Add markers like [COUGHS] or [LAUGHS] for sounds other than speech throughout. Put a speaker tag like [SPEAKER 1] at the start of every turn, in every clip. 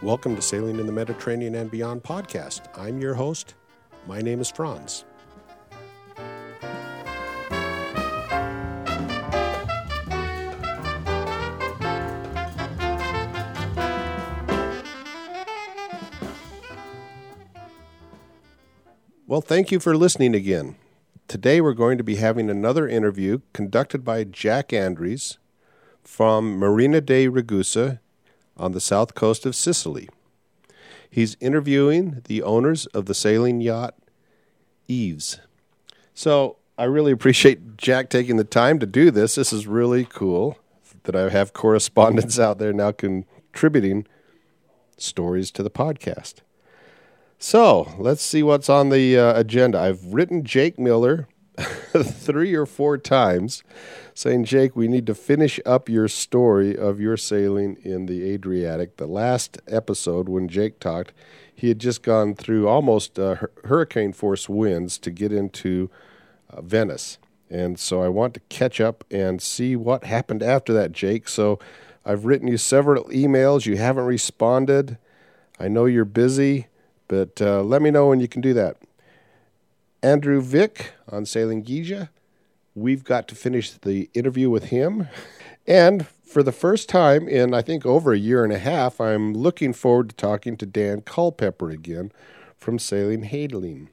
[SPEAKER 1] Welcome to Sailing in the Mediterranean and Beyond podcast. I'm your host. My name is Franz. Well, thank you for listening again. Today we're going to be having another interview conducted by Jack Andrews from Marina de Ragusa on the south coast of Sicily. He's interviewing the owners of the sailing yacht Eves. So I really appreciate Jack taking the time to do this. This is really cool that I have correspondents out there now contributing stories to the podcast. So let's see what's on the uh, agenda. I've written Jake Miller [LAUGHS] three or four times saying, Jake, we need to finish up your story of your sailing in the Adriatic. The last episode, when Jake talked, he had just gone through almost uh, hurricane force winds to get into uh, Venice. And so I want to catch up and see what happened after that, Jake. So I've written you several emails. You haven't responded. I know you're busy. But uh, let me know when you can do that. Andrew Vick on Sailing Giza. We've got to finish the interview with him. And for the first time in, I think, over a year and a half, I'm looking forward to talking to Dan Culpepper again from Sailing Hadeling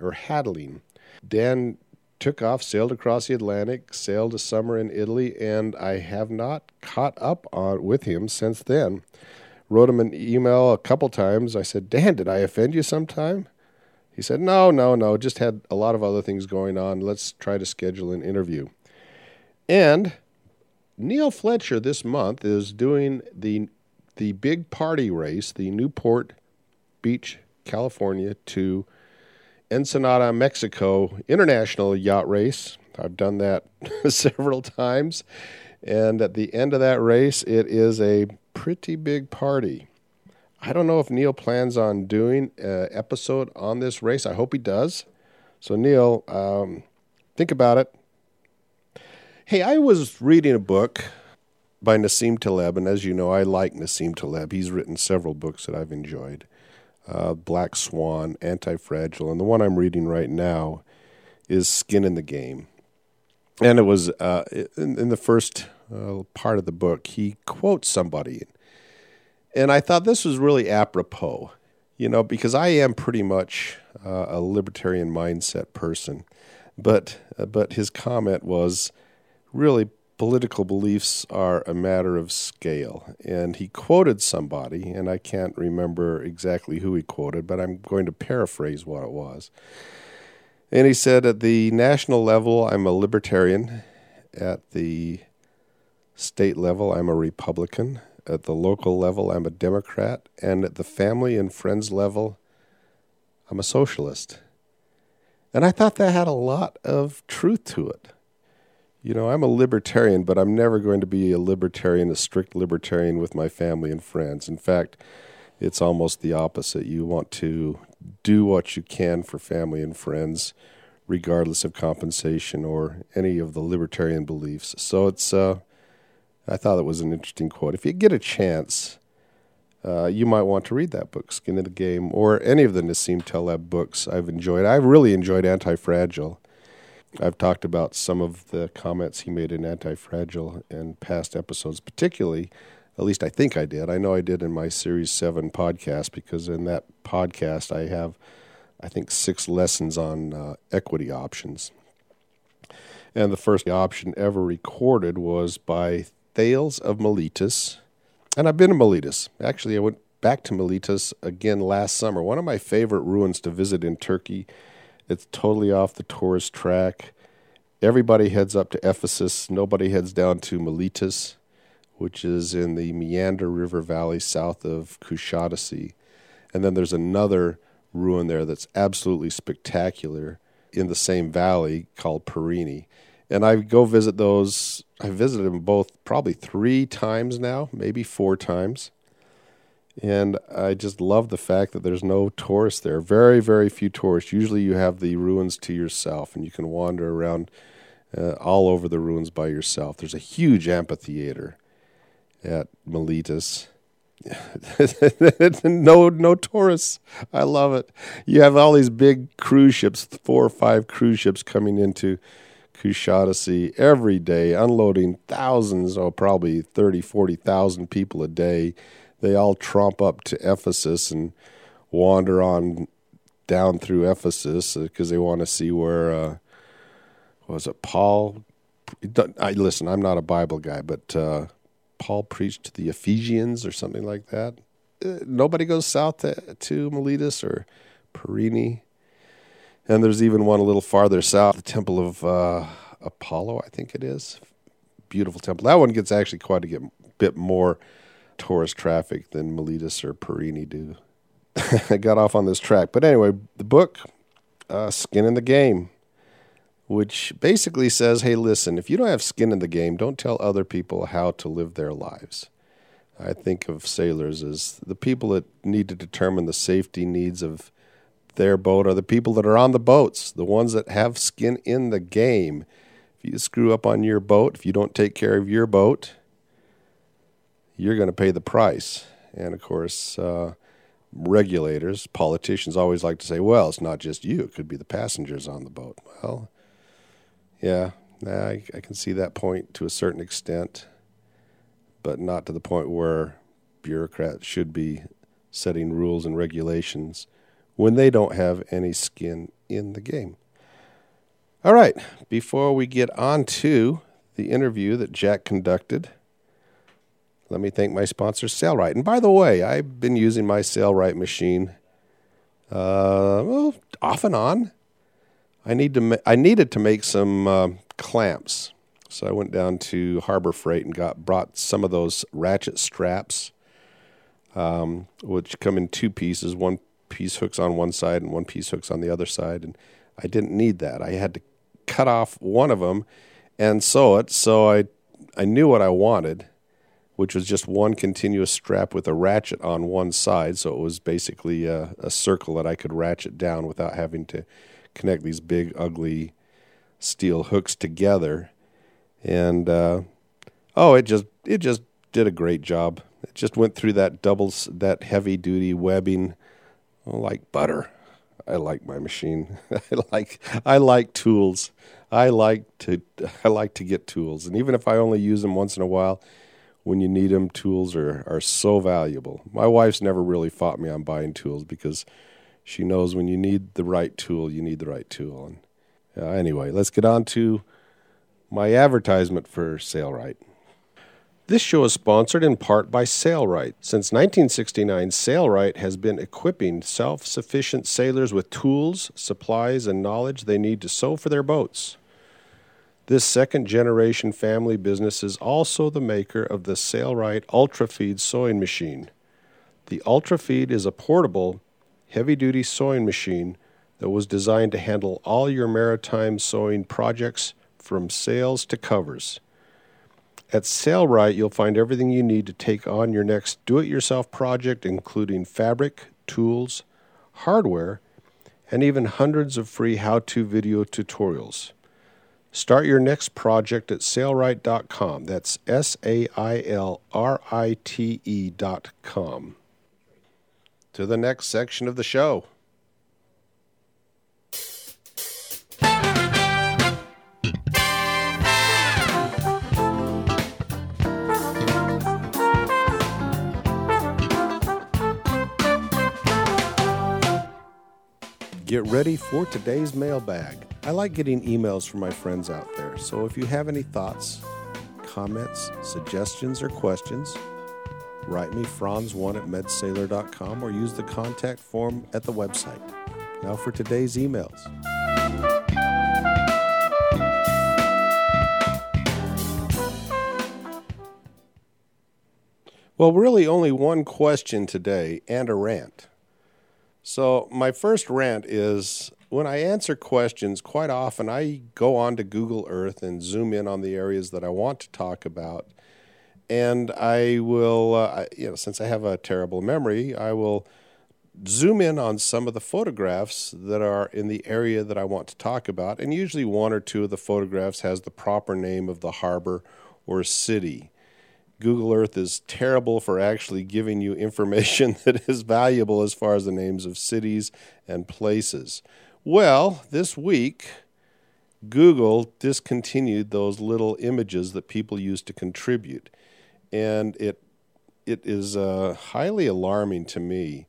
[SPEAKER 1] or Hadeling. Dan took off, sailed across the Atlantic, sailed a summer in Italy, and I have not caught up on with him since then wrote him an email a couple times. I said, Dan, did I offend you sometime? He said, No, no, no, just had a lot of other things going on. Let's try to schedule an interview. And Neil Fletcher this month is doing the the big party race, the Newport Beach, California to Ensenada, Mexico international yacht race. I've done that [LAUGHS] several times. And at the end of that race, it is a pretty big party. I don't know if Neil plans on doing an episode on this race. I hope he does. So, Neil, um, think about it. Hey, I was reading a book by Nassim Taleb, and as you know, I like Nassim Taleb. He's written several books that I've enjoyed uh, Black Swan, Anti Fragile, and the one I'm reading right now is Skin in the Game. And it was uh, in, in the first uh, part of the book, he quotes somebody. And I thought this was really apropos, you know, because I am pretty much uh, a libertarian mindset person. But, uh, but his comment was really political beliefs are a matter of scale. And he quoted somebody, and I can't remember exactly who he quoted, but I'm going to paraphrase what it was. And he said, At the national level, I'm a libertarian. At the state level, I'm a Republican. At the local level, I'm a Democrat. And at the family and friends level, I'm a socialist. And I thought that had a lot of truth to it. You know, I'm a libertarian, but I'm never going to be a libertarian, a strict libertarian with my family and friends. In fact, it's almost the opposite. You want to do what you can for family and friends, regardless of compensation or any of the libertarian beliefs. So it's uh, I thought it was an interesting quote. If you get a chance, uh, you might want to read that book, Skin in the Game, or any of the Nassim Taleb books I've enjoyed. I've really enjoyed Anti Fragile. I've talked about some of the comments he made in Anti Fragile in past episodes, particularly, at least I think I did. I know I did in my Series 7 podcast, because in that podcast I have, I think, six lessons on uh, equity options. And the first option ever recorded was by Thales of Miletus. And I've been to Miletus. Actually, I went back to Miletus again last summer. One of my favorite ruins to visit in Turkey. It's totally off the tourist track. Everybody heads up to Ephesus. Nobody heads down to Miletus, which is in the Meander River Valley south of Kushadasi. And then there's another ruin there that's absolutely spectacular in the same valley called Priene and I go visit those. I visited them both probably three times now, maybe four times. And I just love the fact that there's no tourists there. Very, very few tourists. Usually you have the ruins to yourself and you can wander around uh, all over the ruins by yourself. There's a huge amphitheater at Miletus. [LAUGHS] no, no tourists. I love it. You have all these big cruise ships, four or five cruise ships coming into Kushadasi every day, unloading thousands, oh, probably 30, 40,000 people a day. They all tromp up to Ephesus and wander on down through Ephesus because they want to see where, uh, was it Paul? I listen. I'm not a Bible guy, but uh, Paul preached to the Ephesians or something like that. Uh, nobody goes south to, to Miletus or Priene. And there's even one a little farther south, the Temple of uh, Apollo, I think it is. Beautiful temple. That one gets actually quite a bit more tourist traffic than Miletus or Priene do. [LAUGHS] I got off on this track. But anyway, the book, uh, Skin in the Game which basically says, hey, listen, if you don't have skin in the game, don't tell other people how to live their lives. I think of sailors as the people that need to determine the safety needs of their boat are the people that are on the boats, the ones that have skin in the game. If you screw up on your boat, if you don't take care of your boat, you're going to pay the price. And of course, uh, regulators, politicians always like to say, well, it's not just you, it could be the passengers on the boat. Well, yeah, I, I can see that point to a certain extent, but not to the point where bureaucrats should be setting rules and regulations when they don't have any skin in the game. All right, before we get on to the interview that Jack conducted, let me thank my sponsor, Sailrite. And by the way, I've been using my Sailrite machine uh, well, off and on I need to. Ma- I needed to make some uh, clamps, so I went down to Harbor Freight and got brought some of those ratchet straps, um, which come in two pieces. One piece hooks on one side and one piece hooks on the other side, and I didn't need that. I had to cut off one of them and sew it. So I I knew what I wanted, which was just one continuous strap with a ratchet on one side. So it was basically a, a circle that I could ratchet down without having to connect these big, ugly steel hooks together. And uh, oh, it just it just did a great job. It just went through that doubles that heavy duty webbing like butter. I like my machine. [LAUGHS] I like I like tools. I like to [LAUGHS] I like to get tools, and even if I only use them once in a while, when you need them, tools are are so valuable. My wife's never really fought me on buying tools because she knows when you need the right tool, you need the right tool. And uh, anyway, let's get on to my advertisement for Sailrite. This show is sponsored in part by Sailrite. Since 1969, Sailrite has been equipping self sufficient sailors with tools, supplies, and knowledge they need to sew for their boats. This second generation family business is also the maker of the Sailrite UltraFeed sewing machine. The UltraFeed is a portable, heavy duty sewing machine that was designed to handle all your maritime sewing projects from sails to covers. At Sailrite, you'll find everything you need to take on your next do it yourself project, including fabric, tools, hardware, and even hundreds of free how to video tutorials. Start your next project at sailrite.com. That's S A I L R I T E.com to the next section of the show. Get ready for today's mailbag. I like getting emails from my friends out there, so if you have any thoughts, comments, suggestions, or questions, write me franz1 at medsailor.com or use the contact form at the website. Now for today's emails. Well, really, only one question today and a rant. So, my first rant is when I answer questions, quite often I go on to Google Earth and zoom in on the areas that I want to talk about and I will, uh, you know, since I have a terrible memory, I will zoom in on some of the photographs that are in the area that I want to talk about. And usually, one or two of the photographs has the proper name of the harbor or city. Google Earth is terrible for actually giving you information [LAUGHS] that is valuable as far as the names of cities and places. Well, this week, Google discontinued those little images that people used to contribute. And it it is uh, highly alarming to me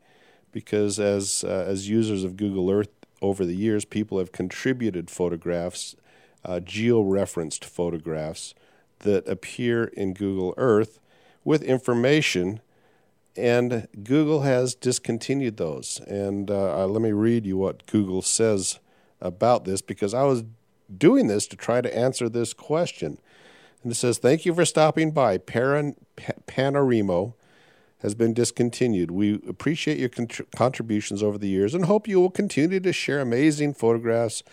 [SPEAKER 1] because as uh, as users of Google Earth over the years, people have contributed photographs, uh, geo-referenced photographs that appear in Google Earth with information, and Google has discontinued those. And uh, uh, let me read you what Google says about this because I was doing this to try to answer this question. And it says, Thank you for stopping by. Paran- has been discontinued. We appreciate your contributions over the years and hope you will continue to share amazing photographs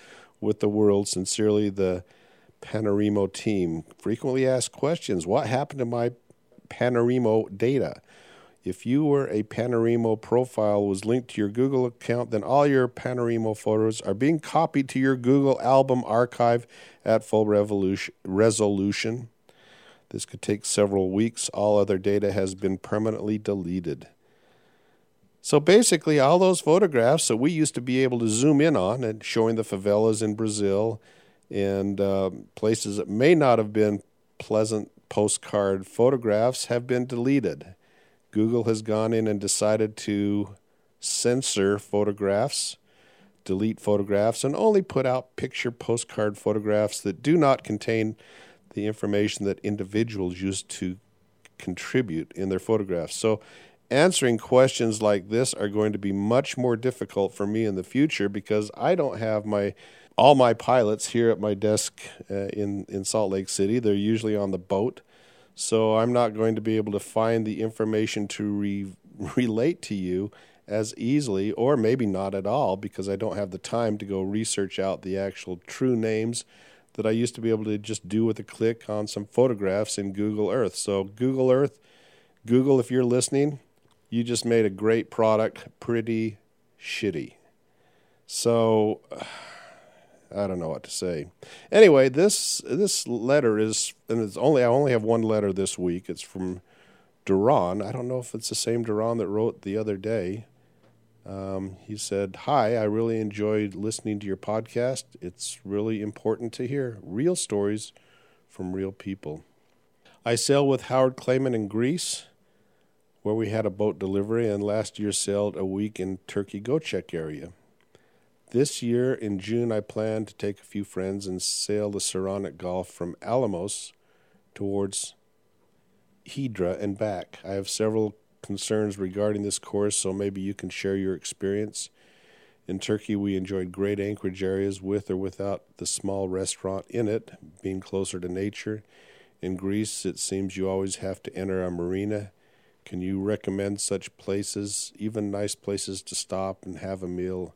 [SPEAKER 1] with the world. Sincerely, the Panoramio team. Frequently asked questions What happened to my Panoramio data? If you were a Panoramio profile was linked to your Google account, then all your Panoramio photos are being copied to your Google album archive at full resolution. This could take several weeks. All other data has been permanently deleted. So basically, all those photographs that we used to be able to zoom in on and showing the favelas in Brazil and uh, places that may not have been pleasant postcard photographs have been deleted. Google has gone in and decided to censor photographs, delete photographs, and only put out picture postcard photographs that do not contain the information that individuals used to contribute in their photographs. So, answering questions like this are going to be much more difficult for me in the future because I don't have my all my pilots here at my desk uh, in in Salt Lake City. They're usually on the boat, so I'm not going to be able to find the information to re- [LAUGHS] relate to you as easily, or maybe not at all, because I don't have the time to go research out the actual true names that I used to be able to just do with a click on some photographs in Google Earth. So Google Earth, Google, if you're listening, you just made a great product, pretty shitty. So. [SIGHS] I don't know what to say. Anyway, this this letter is, and it's only I only have one letter this week. It's from Duran. I don't know if it's the same Duran that wrote the other day. Um, he said, "Hi, I really enjoyed listening to your podcast. It's really important to hear real stories from real people. I sail with Howard Clayman in Greece." Where we had a boat delivery, and last year sailed a week in Turkey Göcek area. This year in June, I plan to take a few friends and sail the Saronic Gulf from Alimos towards Hydra and back. I have several concerns regarding this course, so maybe you can share your experience. In Turkey, we enjoyed great anchorage areas with or without the small restaurant in it, being closer to nature. In Greece, it seems you always have to enter a marina. Can you recommend such places, even nice places to stop and have a meal?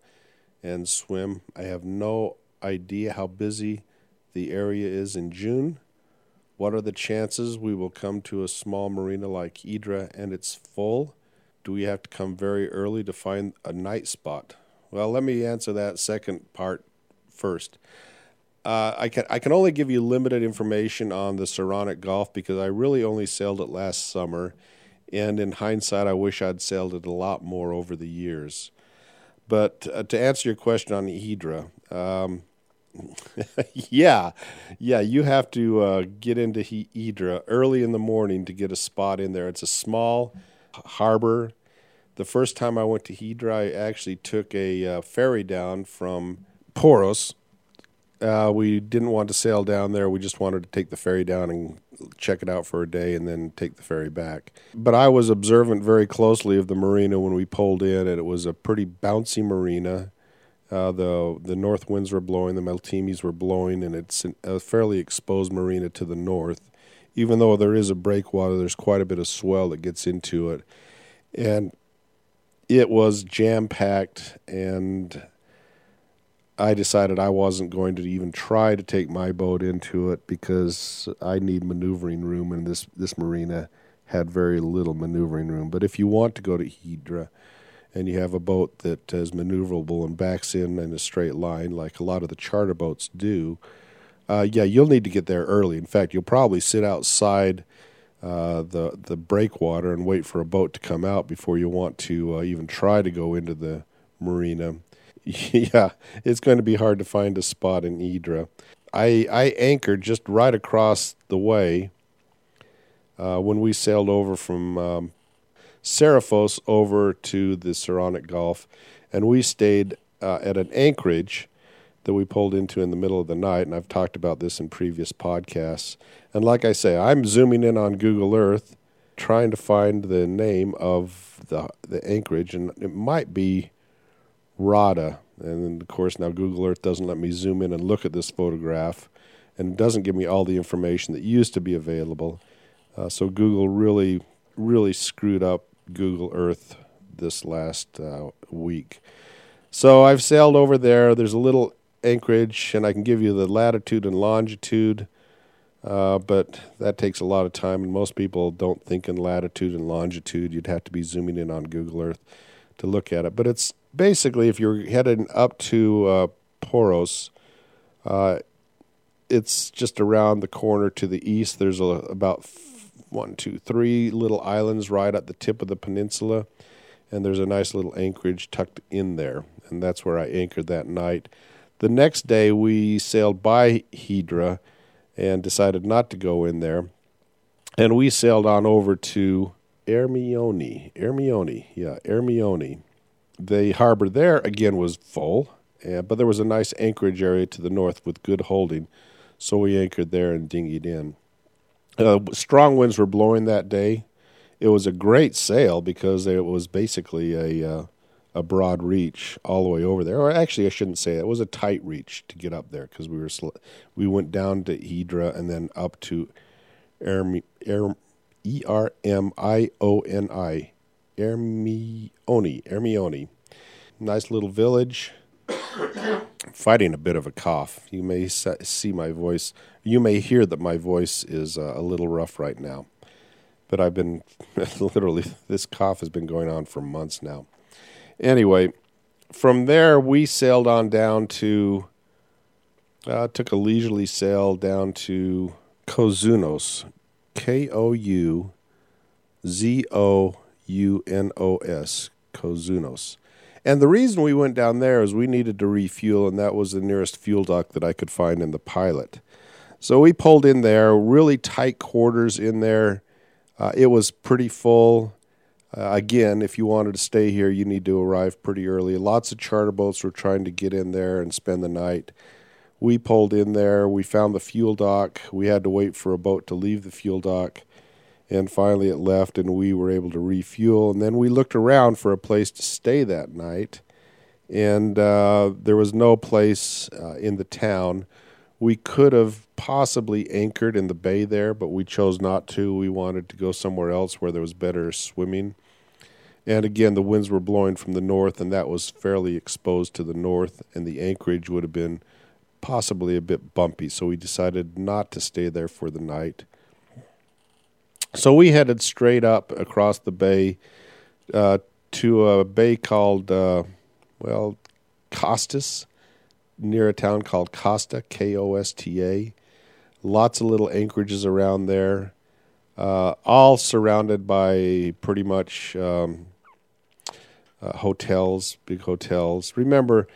[SPEAKER 1] And swim. I have no idea how busy the area is in June. What are the chances we will come to a small marina like Idra and it's full? Do we have to come very early to find a night spot? Well, let me answer that second part first. Uh, I can I can only give you limited information on the Saronic Gulf because I really only sailed it last summer, and in hindsight, I wish I'd sailed it a lot more over the years. But uh, to answer your question on Hydra, um, [LAUGHS] yeah, yeah, you have to uh, get into Hydra early in the morning to get a spot in there. It's a small harbor. The first time I went to Hydra, I actually took a uh, ferry down from Poros uh, we didn't want to sail down there. We just wanted to take the ferry down and check it out for a day and then take the ferry back. But I was observant very closely of the marina when we pulled in, and it was a pretty bouncy marina. Uh, the the north winds were blowing, the Meltemis were blowing, and it's a fairly exposed marina to the north. Even though there is a breakwater, there's quite a bit of swell that gets into it, and it was jam packed and I decided I wasn't going to even try to take my boat into it because I need maneuvering room, and this this marina had very little maneuvering room. But if you want to go to Hydra, and you have a boat that is maneuverable and backs in in a straight line, like a lot of the charter boats do, uh, yeah, you'll need to get there early. In fact, you'll probably sit outside uh, the the breakwater and wait for a boat to come out before you want to uh, even try to go into the marina. [LAUGHS] yeah, it's going to be hard to find a spot in Hydra. I I anchored just right across the way uh, when we sailed over from um, over to the Saronic Gulf, and we stayed uh, at an anchorage that we pulled into in the middle of the night. And I've talked about this in previous podcasts. And like I say, I'm zooming in on Google Earth, trying to find the name of the the anchorage, and it might be Rada. And of course, now Google Earth doesn't let me zoom in and look at this photograph, and doesn't give me all the information that used to be available. Uh, so Google really, really screwed up Google Earth this last uh, week. So I've sailed over there. There's a little anchorage, and I can give you the latitude and longitude, uh, but that takes a lot of time, and most people don't think in latitude and longitude. You'd have to be zooming in on Google Earth to look at it. But it's basically if you're heading up to uh, Poros, uh, it's just around the corner to the east. There's a, about one, two, three little islands right at the tip of the peninsula, and there's a nice little anchorage tucked in there, and that's where I anchored that night. The next day, we sailed by Hydra and decided not to go in there, and we sailed on over to Ermioni. Ermioni, yeah, Ermioni. The harbor there again was full, but there was a nice anchorage area to the north with good holding, so we anchored there and dinghied in. Uh, strong winds were blowing that day. It was a great sail because it was basically a uh, a broad reach all the way over there. Or actually, I shouldn't say it. It was a tight reach to get up there because we were sl- we went down to Hydra and then up to Ermi, er, E R M I O N I, Ermioni, Ermioni. Nice little village. fighting a bit of a cough. You may see my voice. You may hear that my voice is uh, a little rough right now. But I've been [LAUGHS] literally, this cough has been going on for months now. Anyway, from there, we sailed on down to, uh, took a leisurely sail down to Kouzounos, K O U Z O U N O S, Kouzounos. And the reason we went down there is we needed to refuel, and that was the nearest fuel dock that I could find in the pilot. So we pulled in there, really tight quarters in there. Uh, it was pretty full. Uh, again, if you wanted to stay here, you need to arrive pretty early. Lots of charter boats were trying to get in there and spend the night. We pulled in there. We found the fuel dock. We had to wait for a boat to leave the fuel dock and finally it left and we were able to refuel. And then we looked around for a place to stay that night. And uh, there was no place uh, in the town. We could have possibly anchored in the bay there but we chose not to. We wanted to go somewhere else where there was better swimming. And again the winds were blowing from the north and that was fairly exposed to the north and the anchorage would have been possibly a bit bumpy. So we decided not to stay there for the night so we headed straight up across the bay uh, to a bay called, uh, well, Costas, near a town called Kosta, K O S T A. Lots of little anchorages around there, uh, all surrounded by pretty much um, uh, hotels, big hotels. Remember,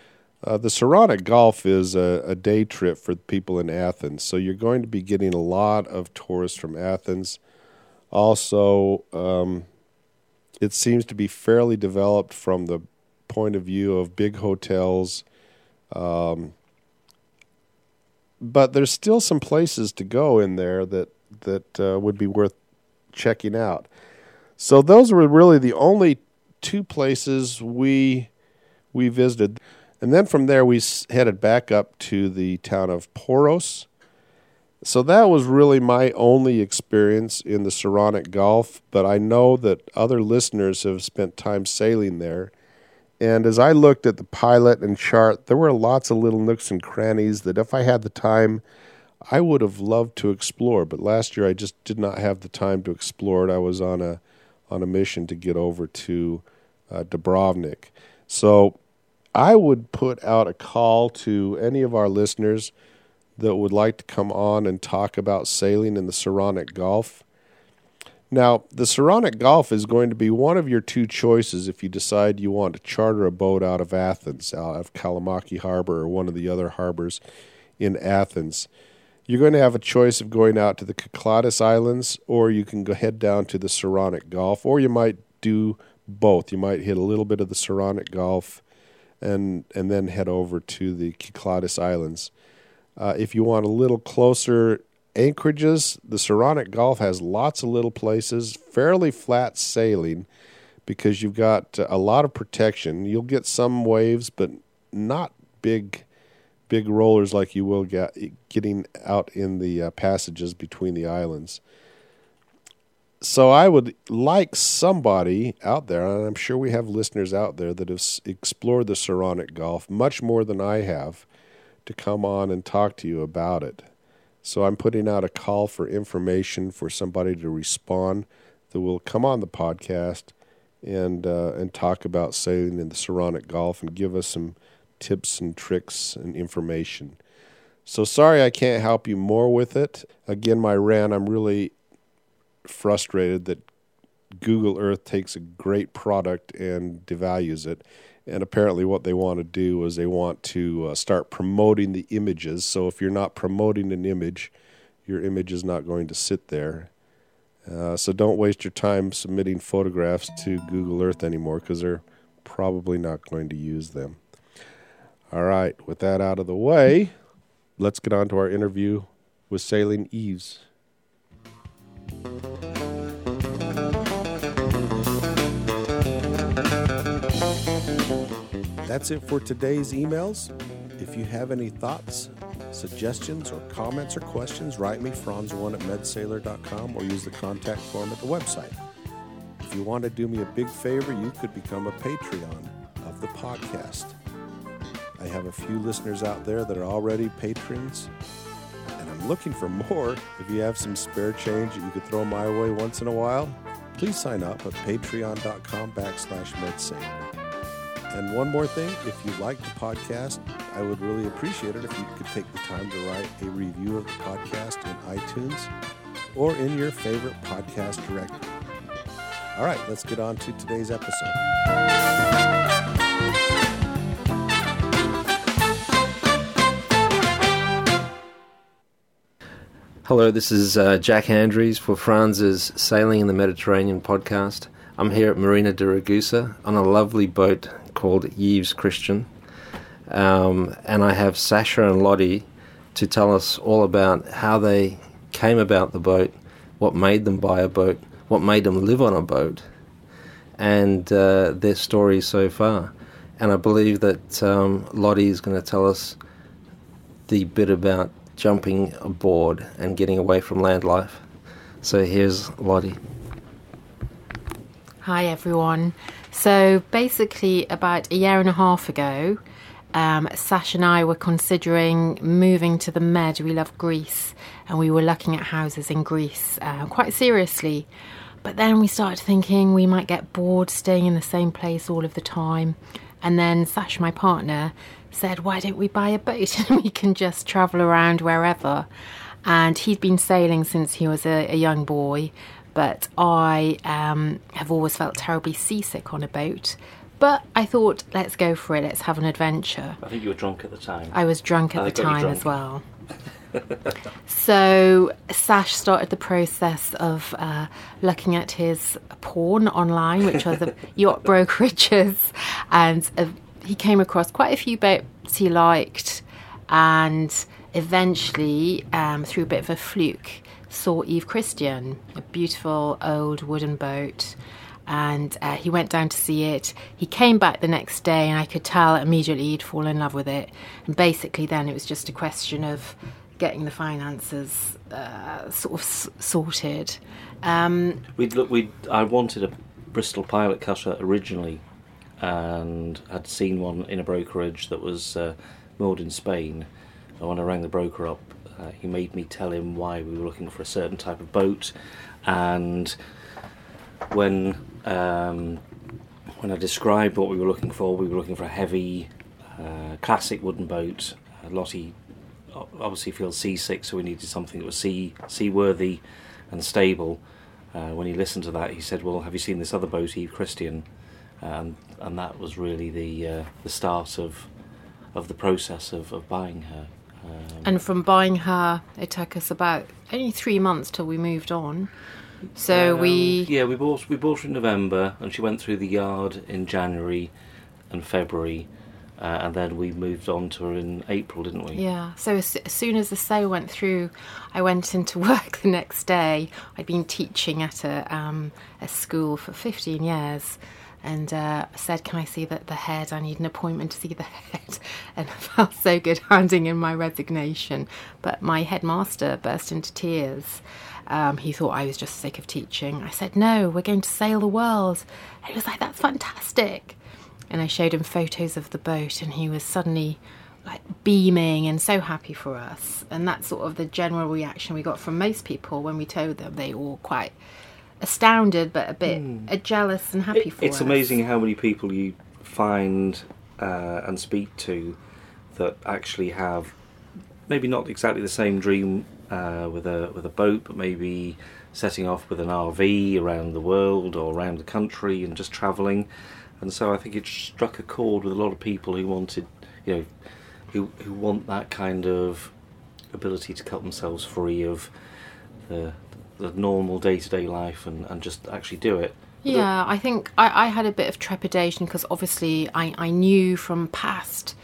[SPEAKER 1] uh, the Saronic Gulf is a, a, day trip for people in Athens, so you're going to be getting a lot of tourists from Athens. Also, um, it seems to be fairly developed from the point of view of big hotels. Um, but there's still some places to go in there that that uh, would be worth checking out. So those were really the only two places we we visited, and then from there we headed back up to the town of Poros, so that was really my only experience in the Saronic Gulf, but I know that other listeners have spent time sailing there. And as I looked at the pilot and chart, there were lots of little nooks and crannies that if I had the time, I would have loved to explore. But last year I just did not have the time to explore it. I was on a on a mission to get over to uh, Dubrovnik. So I would put out a call to any of our listeners that would like to come on and talk about sailing in the Saronic Gulf. Now, the Saronic Gulf is going to be one of your two choices if you decide you want to charter a boat out of Athens, out of Kalamaki Harbor or one of the other harbors in Athens. You're going to have a choice of going out to the Cyclades Islands, or you can go head down to the Saronic Gulf, or you might do both. You might hit a little bit of the Saronic Gulf and and then head over to the Cyclades Islands. Uh, if you want a little closer anchorages, the Saronic Gulf has lots of little places, fairly flat sailing because you've got a lot of protection. You'll get some waves, but not big big rollers like you will get getting out in the uh, passages between the islands. So I would like somebody out there, and I'm sure we have listeners out there that have explored the Saronic Gulf much more than I have, to come on and talk to you about it. So I'm putting out a call for information for somebody to respond that will come on the podcast and uh, and talk about sailing in the Saronic Gulf and give us some tips and tricks and information. So sorry I can't help you more with it. Again, my rant, I'm really frustrated that Google Earth takes a great product and devalues it and apparently, what they want to do is they want to uh, start promoting the images. So, if you're not promoting an image, your image is not going to sit there. Uh, so, don't waste your time submitting photographs to Google Earth anymore because they're probably not going to use them. All right, with that out of the way, let's get on to our interview with Sailing Eves. That's it for today's emails. If you have any thoughts, suggestions, or comments or questions, write me, franz1 at medsailor.com, or use the contact form at the website. If you want to do me a big favor, you could become a Patreon of the podcast. I have a few listeners out there that are already patrons, and I'm looking for more. If you have some spare change that you could throw my way once in a while, please sign up at patreon.com backslash medsailor. And one more thing, if you like the podcast, I would really appreciate it if you could take the time to write a review of the podcast in iTunes or in your favorite podcast directory. All right, let's get on to today's episode.
[SPEAKER 2] Hello, this is uh, Jack Andrews for Franz's Sailing in the Mediterranean podcast. I'm here at Marina de Ragusa on a lovely boat called Yves Christian. Um, and I have Sasha and Lottie to tell us all about how they came about the boat, what made them buy a boat, what made them live on a boat, and uh, their story so far. And I believe that um, Lottie is going to tell us the bit about jumping aboard and getting away from land life. So here's Lottie.
[SPEAKER 3] Hi everyone. So basically, about a year and a half ago, um, Sash and I were considering moving to the Med. We love Greece, and we were looking at houses in Greece uh, quite seriously. But then we started thinking we might get bored staying in the same place all of the time. And then Sash, my partner, said, Why don't we buy a boat [LAUGHS] and we can just travel around wherever? And he'd been sailing since he was a, a young boy but I um, have always felt terribly seasick on a boat. But I thought, let's go for it. Let's have an adventure.
[SPEAKER 4] I think you were drunk at the time.
[SPEAKER 3] I was drunk at the time as well. [LAUGHS] so Sash started the process of uh, looking at his porn online, which was [LAUGHS] yacht brokerages, and uh, he came across quite a few boats he liked, and eventually, um, through a bit of a fluke, saw Eve Christian, a beautiful old wooden boat. And uh, he went down to see it. He came back the next day, and I could tell immediately he'd fallen in love with it. And basically, then it was just a question of getting the finances uh, sort of s- sorted. Um,
[SPEAKER 4] we'd look. We I wanted a Bristol pilot cutter originally, and had seen one in a brokerage that was uh, moored in Spain. And when I rang the broker up, uh, he made me tell him why we were looking for a certain type of boat, and when um, when I described what we were looking for, we were looking for a heavy, uh, classic wooden boat. Uh, Lottie obviously feels seasick, so we needed something that was sea seaworthy and stable. uh, when he listened to that, he said, "Well, have you seen this other boat, Eve Christian?" And and that was really the uh, the start of of the process of, of buying her. Um,
[SPEAKER 3] And from buying her, it took us about only three months till we moved on. So
[SPEAKER 4] um,
[SPEAKER 3] we
[SPEAKER 4] yeah we bought we bought her in November, and she went through the yard in January and February, uh, and then we moved on to her in April, didn't we?
[SPEAKER 3] Yeah. So as, as soon as the sale went through, I went into [LAUGHS] work the next day. I'd been teaching at a um, a school for 15 years, and uh, said, "Can I see the, the head? I need an appointment to see the [LAUGHS] head." And I felt so good handing in my resignation, but my headmaster burst into tears. Um, he thought I was just sick of teaching. I said, "No, we're going to sail the world." And he was like, "That's fantastic." and I showed him photos of the boat, and he was suddenly like beaming and so happy for us. And that's sort of the general reaction we got from most people when we told them. They were quite astounded, but a bit uh, jealous and happy
[SPEAKER 4] It-
[SPEAKER 3] for
[SPEAKER 4] it's
[SPEAKER 3] us.
[SPEAKER 4] amazing how many people you find uh, and speak to that actually have maybe not exactly the same dream uh, with a with a boat, but maybe setting off with an RV around the world or around the country and just travelling. And so I think it struck a chord with a lot of people who wanted, you know, who who want that kind of ability to cut themselves free of the the normal day to day life and, and just actually do it.
[SPEAKER 3] Yeah, I think I, I had a bit of trepidation because obviously I, I knew from past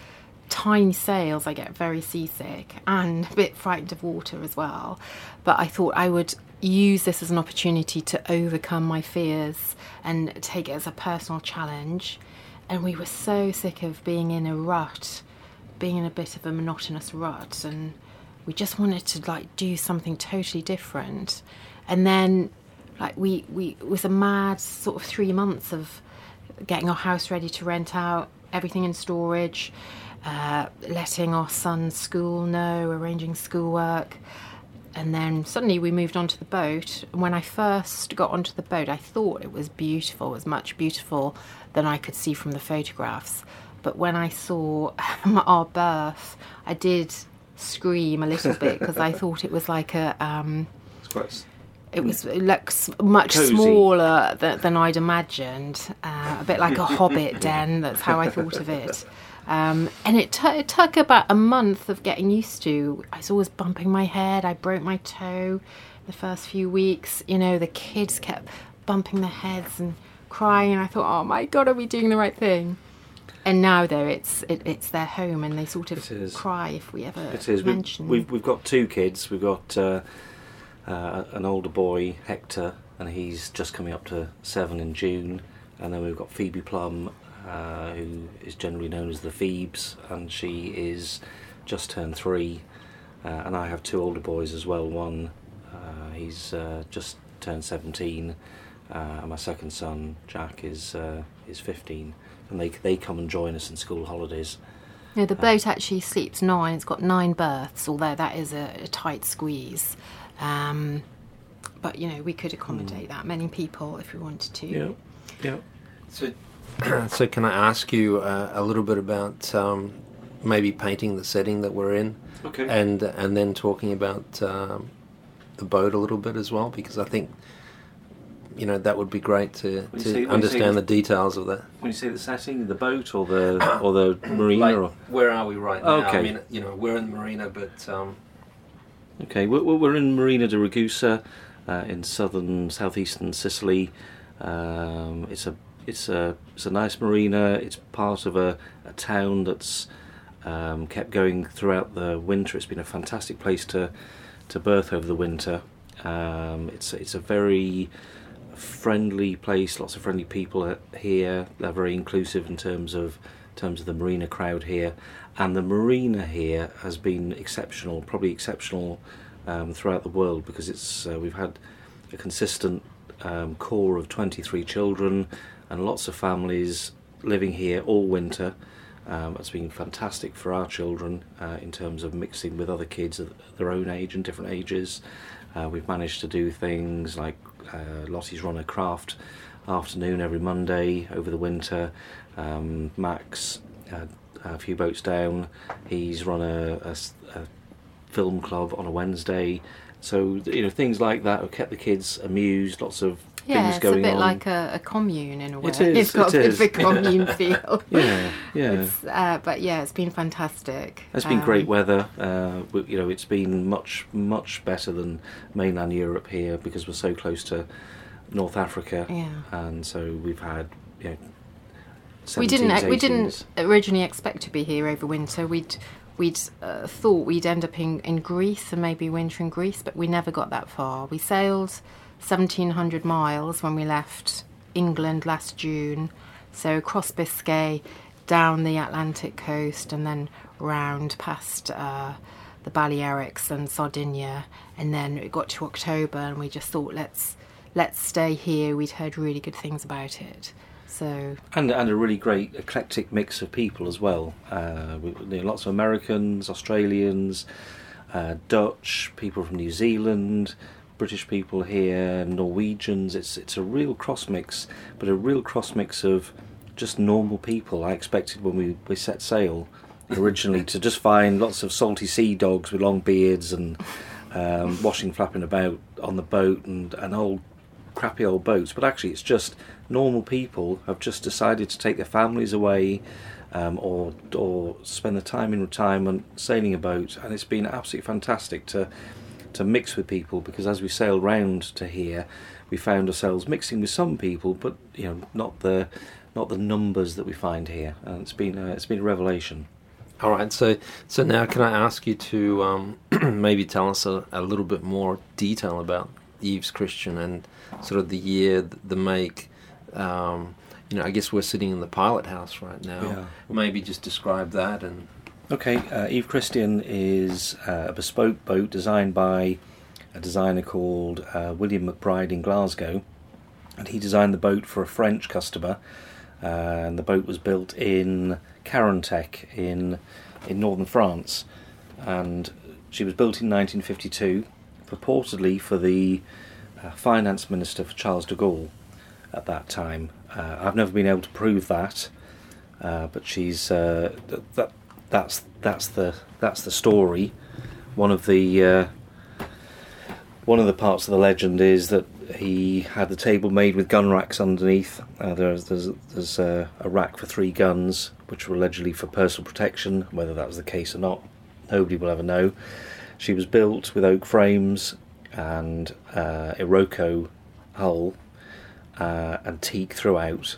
[SPEAKER 3] tiny sails I get very seasick and a bit frightened of water as well. But I thought I would use this as an opportunity to overcome my fears and take it as a personal challenge. And we were so sick of being in a rut, being in a bit of a monotonous rut, and we just wanted to like do something totally different. And then like we we it was a mad sort of three months of getting our house ready to rent out everything in storage uh, letting our son's school know arranging schoolwork. And then suddenly we moved onto the boat. And when i first got onto the boat i thought it was beautiful it was much beautiful than i could see from the photographs. But when i saw [LAUGHS] our berth i did scream a little bit because i thought it was like a um,
[SPEAKER 4] It's quite
[SPEAKER 3] it was it looks much
[SPEAKER 4] Cosy.
[SPEAKER 3] smaller than, than I'd imagined, uh, a bit like a hobbit [LAUGHS] den. That's how I thought of it. Um, and it, t- it took about a month of getting used to. I was always bumping my head. I broke my toe the first few weeks. You know, the kids kept bumping their heads and crying. And I thought, oh my god, are we doing the right thing? And now, though, it's it, it's their home, and they sort of cry if we ever
[SPEAKER 4] It is. We've,
[SPEAKER 3] mention.
[SPEAKER 4] we've we've got two kids. We've got uh, uh, an older boy, Hector, and he's just coming up to seven in June. And then we've got Phoebe Plum, uh, who is generally known as the Phoebes, and she is just turned three. Uh, and I have two older boys as well. One, uh, he's uh, just turned seventeen, uh, and my second son, Jack, is uh, is fifteen. And they they come and join us in school holidays.
[SPEAKER 3] Yeah, the boat actually sleeps nine. It's got nine berths, although that is a, a tight squeeze. Um, but you know, we could accommodate that many people if we wanted to.
[SPEAKER 4] Yeah, yeah.
[SPEAKER 2] So, [CLEARS THROAT] so can I ask you uh, a little bit about um, maybe painting the setting that we're in,
[SPEAKER 4] Okay.
[SPEAKER 2] and and then talking about um, the boat a little bit as well, because I think you know that would be great to, to
[SPEAKER 4] say- when you say
[SPEAKER 2] understand
[SPEAKER 4] the-
[SPEAKER 2] details of that.
[SPEAKER 4] When you say the setting, the boat or the [COUGHS] or the marina,
[SPEAKER 2] Like,
[SPEAKER 4] or
[SPEAKER 2] where are we right now?
[SPEAKER 4] Okay.
[SPEAKER 2] I mean, you know, we're in the marina, but um,
[SPEAKER 4] okay, we're, we're in Marina de Ragusa, uh, in southern southeastern Sicily. Um, it's a it's a it's a nice marina. It's part of a, a town that's um, kept going throughout the winter. It's been a fantastic place to to berth over the winter. Um, it's it's a very friendly place. Lots of friendly people here. They're very inclusive in terms of in terms of the marina crowd here, and the marina here has been exceptional. Probably exceptional um, throughout the world because it's uh, we've had a consistent um, core of 23 children and lots of families living here all winter. Um, it's been fantastic for our children uh, in terms of mixing with other kids of their own age and different ages. Uh, we've managed to do things like uh, Lottie's run a craft afternoon every Monday over the winter. Um, Max, uh, a few boats down, he's run a film club on a Wednesday. So you know things like that have kept the kids amused. Lots of
[SPEAKER 3] Yeah, it's a bit
[SPEAKER 4] on.
[SPEAKER 3] like a, a commune in a way. [LAUGHS]
[SPEAKER 4] It is,
[SPEAKER 3] It's got
[SPEAKER 4] it
[SPEAKER 3] a bit
[SPEAKER 4] is.
[SPEAKER 3] of a commune [LAUGHS] feel.
[SPEAKER 4] yeah, yeah.
[SPEAKER 3] It's, uh, but yeah, it's been fantastic.
[SPEAKER 4] It's been
[SPEAKER 3] Um,
[SPEAKER 4] great weather. Uh, you know, it's been much much better than mainland Europe here because we're so close to North Africa,
[SPEAKER 3] Yeah.
[SPEAKER 4] and so we've had you know.
[SPEAKER 3] we didn't
[SPEAKER 4] 17s,
[SPEAKER 3] we didn't originally expect to be here over winter. We'd we'd uh, thought we'd end up in, in Greece and maybe winter in Greece, but we never got that far. We sailed seventeen hundred miles when we left England last June, so across Biscay, down the Atlantic coast, and then round past. Uh, the Balearics and Sardinia, and then it got to October, and we just thought let's let's stay here. We'd heard really good things about it, so
[SPEAKER 4] and and a really great eclectic mix of people as well. Uh, we, you know, lots of Americans, Australians, uh, Dutch, people from New Zealand, British people here, Norwegians. It's it's a real cross mix, but a real cross mix of just normal people. I expected when we, we set sail originally to just find lots of salty sea dogs with long beards and um, washing flapping about on the boat and, and old crappy old boats, but actually it's just normal people have just decided to take their families away um, or or spend the time in retirement sailing a boat, and it's been absolutely fantastic to to mix with people because as we sailed round to here, we found ourselves mixing with some people, but you know not the not the numbers that we find here, and it's been a, it's been a revelation.
[SPEAKER 2] All right, so so now can I ask you to um, [CLEARS THROAT] maybe tell us a, a little bit more detail about Eve's Christian and sort of the year, the make. Um, you know, I guess we're sitting in the pilot house right now.
[SPEAKER 4] Yeah.
[SPEAKER 2] Maybe just describe that and
[SPEAKER 4] Okay, uh, Eve Christian is uh, a bespoke boat designed by a designer called uh, William McBride in Glasgow, and he designed the boat for a French customer. Uh, and the boat was built in Carantec in in northern France, and she was built in 1952, purportedly for the uh, finance minister for Charles de Gaulle at that time. Uh, I've never been able to prove that, but she's th- that that's that's the that's the story. One of the uh, one of the parts of the legend is that he had the table made with gun racks underneath. Uh, there's there's, there's uh, a rack for three guns, which were allegedly for personal protection. Whether that was the case or not, nobody will ever know. She was built with oak frames and uh, Iroko hull, uh, and teak throughout.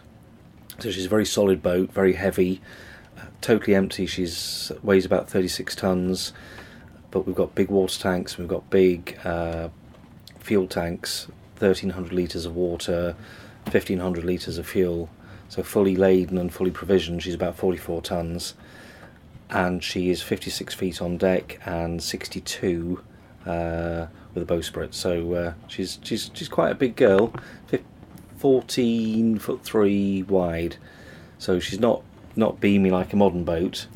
[SPEAKER 4] So she's a very solid boat, very heavy, totally empty. She's weighs about 36 tons, but we've got big water tanks. We've got big uh, fuel tanks, 1,300 litres of water, 1,500 litres of fuel. So fully laden and fully provisioned, she's about 44 tons, and she is 56 feet on deck and 62 uh, with a bowsprit. So uh, she's she's she's quite a big girl, 14 foot three wide. So she's not not beamy like a modern boat.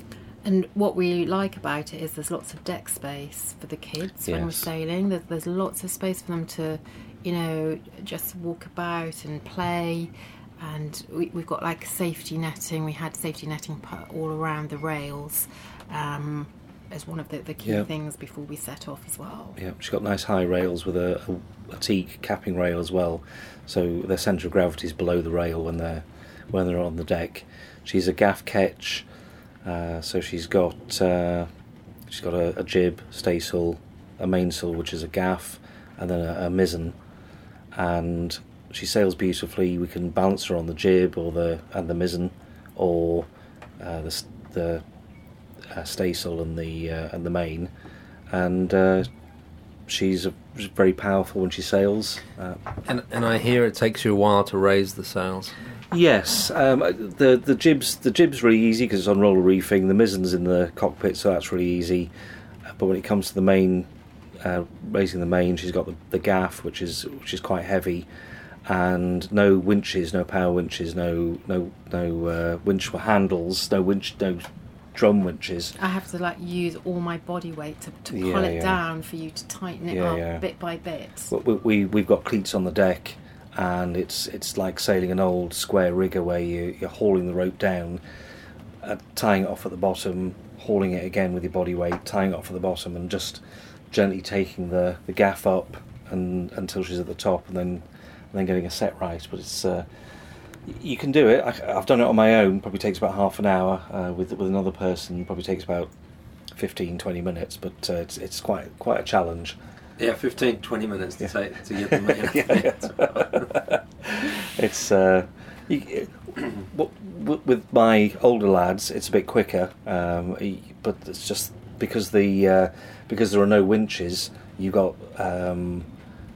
[SPEAKER 3] And what we like about it is there's lots of deck space for the kids when we're sailing. There's, there's lots of space for them to, you know, just walk about and play. And we, we've got like safety netting. We had safety netting put all around the rails um, as one of the, the key
[SPEAKER 4] Yeah.
[SPEAKER 3] things before we set off as well.
[SPEAKER 4] Yeah, she's got nice high rails with a, a, a teak capping rail as well. So their centre of gravity is below the rail when they're when they're on the deck. She's a gaff ketch, uh, so she's got uh, she's got a, a jib, staysail, a mainsail which is a gaff, and then a, a mizzen, and she sails beautifully. We can balance her on the jib or the and the mizzen, or uh, the the uh, staysail and the uh, and the main, and uh, she's a, very powerful when she sails.
[SPEAKER 2] And and I hear it takes you a while to raise the sails.
[SPEAKER 4] Yes, um, the the jibs the jib's really easy because it's on roller reefing. The mizzen's in the cockpit, so that's really easy. Uh, But when it comes to the main, uh, raising the main, she's got the, the gaff, which is which is quite heavy, and no winches, no power winches, no no no uh, winch handles, no winch, no drum winches.
[SPEAKER 3] I have to like use all my body weight to, to
[SPEAKER 4] Yeah,
[SPEAKER 3] pull it
[SPEAKER 4] yeah.
[SPEAKER 3] down for you to tighten it
[SPEAKER 4] Yeah,
[SPEAKER 3] up
[SPEAKER 4] yeah.
[SPEAKER 3] bit by bit.
[SPEAKER 4] We, we we've got cleats on the deck, and it's it's like sailing an old square rigger where you you're hauling the rope down, uh, tying it off at the bottom, hauling it again with your body weight, tying it off at the bottom, and just gently taking the, the gaff up and until she's at the top, and then and then getting a set right. But it's uh, you can do it. I, I've done it on my own. Probably takes about half an hour. Uh, with with another person, probably takes about 15, 20 minutes. But uh, it's it's quite quite a challenge.
[SPEAKER 2] Yeah, 15, 20 minutes to,
[SPEAKER 4] Yeah.
[SPEAKER 2] take, to get them. [LAUGHS] You
[SPEAKER 4] Yeah, It's uh, you, w- with my older lads, it's a bit quicker, um, but it's just because the uh, because there are no winches, you got um,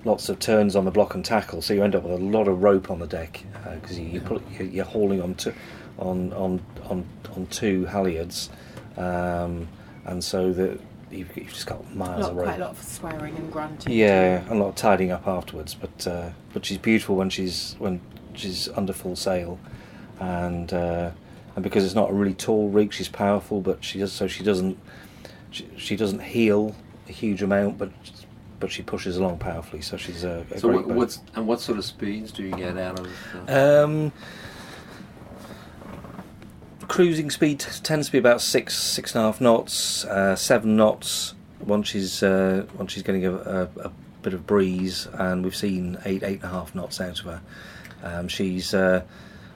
[SPEAKER 4] lots of turns on the block and tackle, so you end up with a lot of rope on the deck because you, you you're, you're hauling on to, on on on on two halyards, um, and so that you've, you've just got miles
[SPEAKER 3] lot,
[SPEAKER 4] of rope.
[SPEAKER 3] quite a lot of swearing and grunting.
[SPEAKER 4] Yeah, and a lot of tidying up afterwards, but uh, but she's beautiful when she's when she's under full sail, and uh, and because it's not a really tall rig, she's powerful, but she does so she doesn't she, she doesn't heel a huge amount, but but she pushes along powerfully, so she's a, a
[SPEAKER 2] So
[SPEAKER 4] great
[SPEAKER 2] what,
[SPEAKER 4] boat.
[SPEAKER 2] what's and what sort of speeds do you get out of?
[SPEAKER 4] Um, cruising speed t- tends to be about six, six and a half knots, uh, seven knots. Once she's uh, once she's getting a, a, a bit of breeze, and we've seen eight, eight and a half knots out of her. Um, she's uh,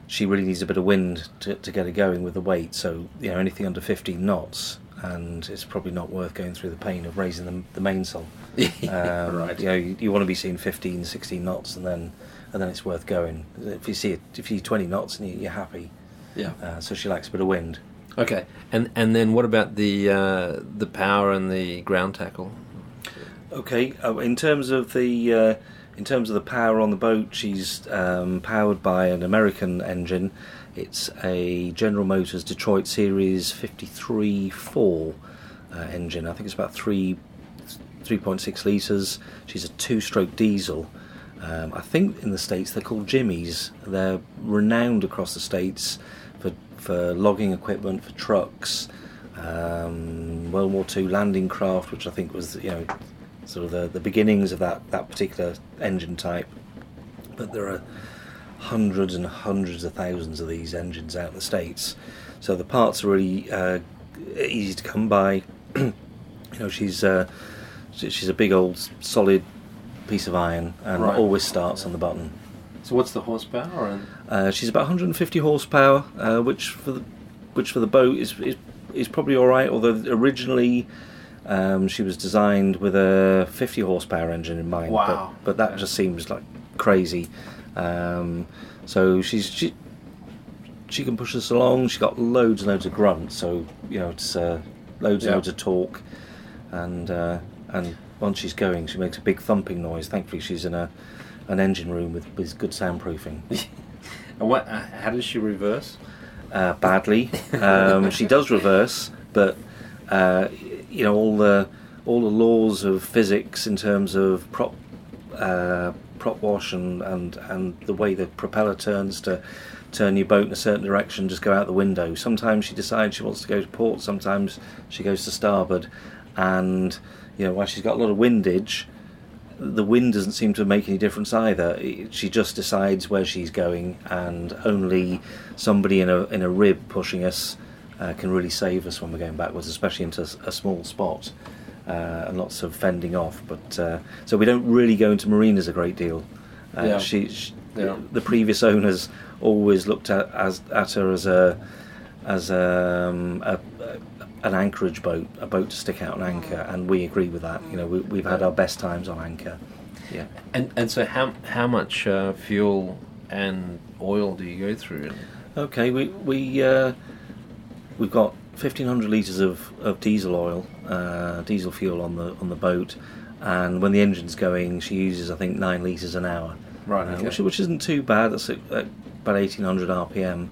[SPEAKER 4] she really needs a bit of wind to, to get her going with the weight. So you know anything under fifteen knots, and it's probably not worth going through the pain of raising the, the mainsail. [LAUGHS] Um,
[SPEAKER 2] right.
[SPEAKER 4] You know, you, you want to be seeing 15, 16 knots, and then and then it's worth going. If you see it, if you see 20 knots and you, you're happy,
[SPEAKER 2] Yeah.
[SPEAKER 4] uh, so she likes a bit of wind.
[SPEAKER 2] Okay. And and then what about the uh, the power and the ground tackle?
[SPEAKER 4] Okay, uh, in terms of the uh, in terms of the power on the boat, she's um, powered by an American engine. It's a General Motors Detroit Series 53.4 uh, engine. I think it's about three 3.6 litres. She's a two-stroke diesel. Um, I think in the states they're called Jimmies. They're renowned across the states for logging equipment for trucks. Um, World War II landing craft, which I think was you know sort of the, the beginnings of that, that particular engine type. But there are hundreds and hundreds of thousands of these engines out in the states, so the parts are really uh, easy to come by. [CLEARS THROAT] you know, she's uh, she's a big old solid piece of iron and
[SPEAKER 2] Right.
[SPEAKER 4] always starts on the button.
[SPEAKER 2] So what's the horsepower? And
[SPEAKER 4] Uh, she's about 150 horsepower, uh, which for the which for the boat is is, is probably all right. Although originally um, she was designed with a 50 horsepower engine in mind.
[SPEAKER 2] Wow.
[SPEAKER 4] But, but that
[SPEAKER 2] Yeah.
[SPEAKER 4] just seems like crazy. Um, so she's she she can push us along. She's got loads and loads of grunt. So you know it's uh, loads
[SPEAKER 2] Yeah.
[SPEAKER 4] and loads of torque, and uh, and once she's going, she makes a big thumping noise. Thankfully, she's in a an engine room with, with good soundproofing. [LAUGHS]
[SPEAKER 2] and what? Uh, how does she reverse?
[SPEAKER 4] uh, badly. Um, she does reverse, but uh, you know all the all the laws of physics in terms of prop uh, prop wash and, and and the way the propeller turns to turn your boat in a certain direction just go out the window. Sometimes she decides she wants to go to port. Sometimes she goes to starboard, and you know while she's got a lot of windage. The wind doesn't seem to make any difference either. She just decides where she's going, and only somebody in a in a rib pushing us uh, can really save us when we're going backwards, especially into a small spot uh, and lots of fending off. But uh, so we don't really go into marinas a great deal. Uh,
[SPEAKER 2] Yeah.
[SPEAKER 4] she, she
[SPEAKER 2] Yeah.
[SPEAKER 4] the previous owners always looked at as at her as a as um, a, a an anchorage boat, a boat to stick out an anchor, and we agree with that. You know, we, we've had our best times on anchor. Yeah.
[SPEAKER 2] And and so how how much uh, fuel and oil do you go through?
[SPEAKER 4] Okay, we we uh, we've got fifteen hundred liters of, of diesel oil, uh, diesel fuel on the on the boat, and when the engine's going, she uses I think nine liters an hour,
[SPEAKER 2] Right,
[SPEAKER 4] uh,
[SPEAKER 2] okay.
[SPEAKER 4] which which isn't too bad. That's at, at about eighteen hundred RPM,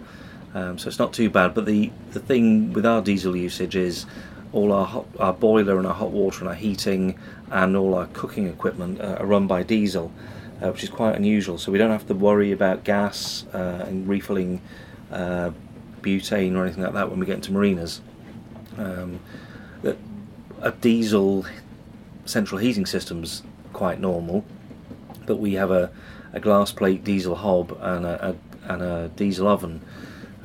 [SPEAKER 4] um, so it's not too bad. But the the thing with our diesel usage is all our hot, our boiler and our hot water and our heating and all our cooking equipment uh, are run by diesel, uh, which is quite unusual. So we don't have to worry about gas uh, and refilling uh, butane or anything like that when we get into marinas. Um, a diesel central heating system's quite normal, but we have a, a glass plate diesel hob and a, a, and a diesel oven,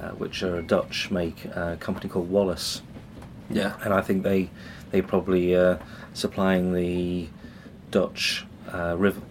[SPEAKER 4] uh, which are a Dutch make, uh, company called Wallas.
[SPEAKER 2] Yeah.
[SPEAKER 4] and I think they they probably uh, supplying the Dutch uh, river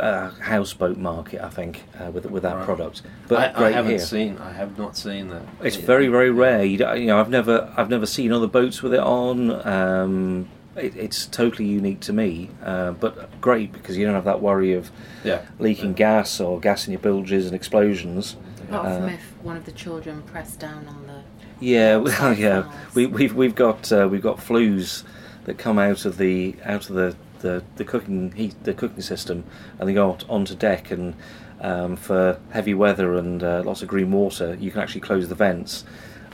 [SPEAKER 4] uh, houseboat market. I think uh, with with that
[SPEAKER 2] Right.
[SPEAKER 4] product. But
[SPEAKER 2] I, I haven't
[SPEAKER 4] here.
[SPEAKER 2] seen. I have not seen that.
[SPEAKER 4] It's
[SPEAKER 2] Yeah.
[SPEAKER 4] very very rare. You, you know, I've never I've never seen other boats with it on. Um, it, it's totally unique to me, uh, but great because you don't have that worry of
[SPEAKER 2] Yeah.
[SPEAKER 4] leaking gas or gas in your bilges and explosions.
[SPEAKER 3] Apart
[SPEAKER 4] Uh,
[SPEAKER 3] from if one of the children pressed down on the.
[SPEAKER 4] Yeah, [LAUGHS] well, yeah.
[SPEAKER 3] valves.
[SPEAKER 4] We, we've we've got uh, we've got flues that come out of the out of the, the, the cooking heat the cooking system, and they go onto deck. And um, for heavy weather and uh, lots of green water, you can actually close the vents.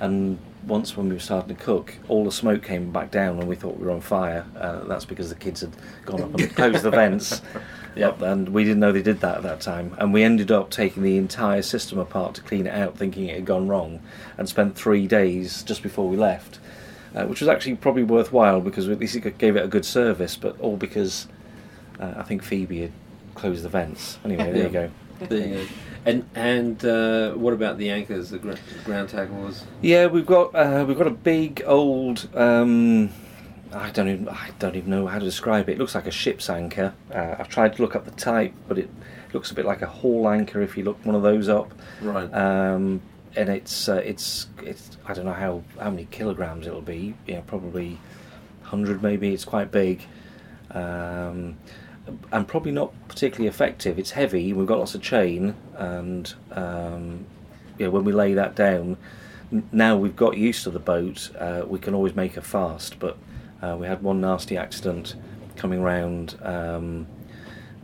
[SPEAKER 4] And once when we were starting to cook, all the smoke came back down, and we thought we were on fire. Uh, that's because the kids had gone up and closed the vents. [LAUGHS]
[SPEAKER 2] Yep.
[SPEAKER 4] and we didn't know they did that at that time. And we ended up taking the entire system apart to clean it out, thinking it had gone wrong, and spent three days just before we left, uh, which was actually probably worthwhile because at least it gave it a good service, but all because uh, I think Phoebe had closed the vents. Anyway, there you go. [LAUGHS]
[SPEAKER 2] There you go. And and uh, what about the anchors, the gr- ground tackles?
[SPEAKER 4] Yeah, we've got uh, we've got a big old. Um, I don't even I don't even know how to describe it. It looks like a ship's anchor. Uh, I've tried to look up the type, but it looks a bit like a hall anchor if you look one of those up.
[SPEAKER 2] Right.
[SPEAKER 4] Um, and it's uh, it's it's I don't know how how many kilograms it'll be. Yeah, probably hundred maybe. It's quite big. Um, and probably not particularly effective. It's heavy. We've got lots of chain, and um, yeah, when we lay that down, n- now we've got used to the boat. Uh, we can always make her fast, but uh, we had one nasty accident coming round um,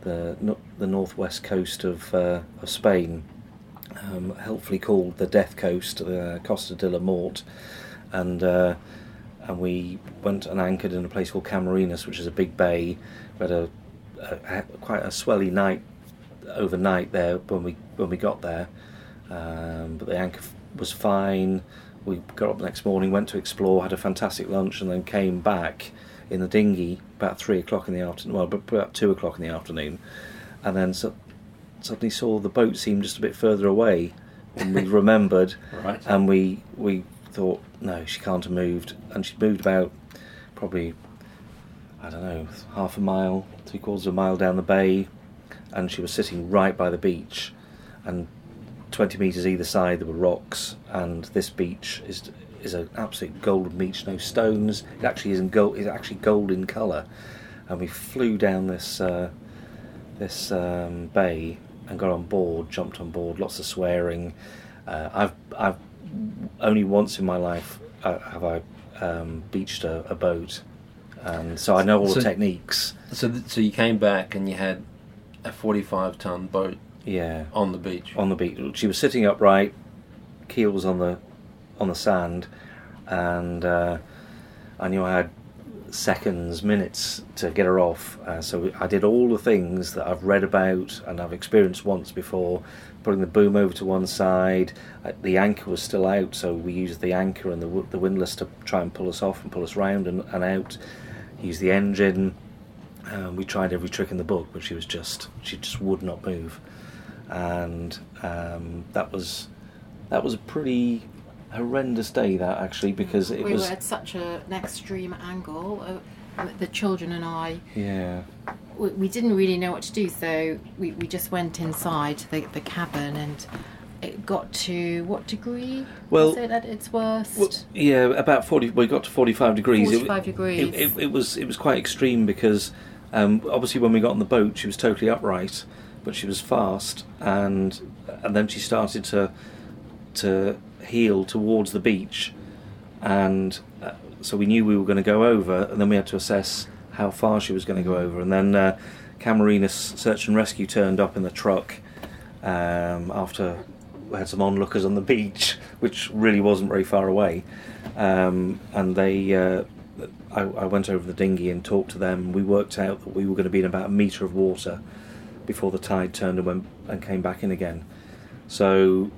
[SPEAKER 4] the no- the northwest coast of uh, of Spain, um, helpfully called the Death Coast, the Costa de la Mort, and uh, and we went and anchored in a place called Camarinas, which is a big bay. We had a, a, quite a swelly night overnight there when we when we got there, um, but the anchor was fine. We got up the next morning, went to explore, had a fantastic lunch, and then came back in the dinghy about three o'clock in the afternoon. Well, about two o'clock in the afternoon, and then so, suddenly saw the boat seem just a bit further away and we [LAUGHS] remembered,
[SPEAKER 2] Right.
[SPEAKER 4] and we we thought no, she can't have moved, and she moved about probably I don't know half a mile, three quarters of a mile down the bay, and she was sitting right by the beach, and 20 metres either side there were rocks, and this beach is is an absolute golden beach, no stones. It actually isn't gold. It's actually gold in colour, and we flew down this uh, this um, bay and got on board, jumped on board, lots of swearing. Uh, I've I've only once in my life uh, have I um, beached a, a boat, and so I know all
[SPEAKER 2] So-
[SPEAKER 4] the techniques.
[SPEAKER 2] So th- so you came back and you had a 45 ton boat
[SPEAKER 4] Yeah,
[SPEAKER 2] on the beach.
[SPEAKER 4] on the beach. She was sitting upright, keel was on the on the sand, and uh, I knew I had seconds, minutes to get her off. Uh, so I did all the things that I've read about and I've experienced once before. Putting the boom over to one side, uh, the anchor was still out, so we used the anchor and the the windlass to try and pull us off and pull us round and, and out. Use the engine. Um, we tried every trick in the book, but she was just she just would not move, and um, that was that was a pretty horrendous day. That actually because it
[SPEAKER 3] we
[SPEAKER 4] was
[SPEAKER 3] were at such a, an extreme angle. Uh, the children and I,
[SPEAKER 4] yeah
[SPEAKER 3] we, we didn't really know what to do, so we, we just went inside the, the cabin and it got to what degree?
[SPEAKER 4] Well-
[SPEAKER 3] it at its worst?
[SPEAKER 4] Well, yeah, about forty. We got to forty-five degrees. It-
[SPEAKER 3] 45 degrees.
[SPEAKER 4] It, it, it was it was quite extreme because um, obviously when we got on the boat, she was totally upright, but she was fast, and and then she started to to heel towards the beach, and uh, so we knew we were going to go over, and then we had to assess how far she was going to go over, and then uh, Camarinas Search and Rescue turned up in the truck um, after we had some onlookers on the beach, which really wasn't very far away, um, and they. Uh, I, I went over the dinghy and talked to them. We worked out that we were going to be in about a metre of water before the tide turned and went and came back in again. So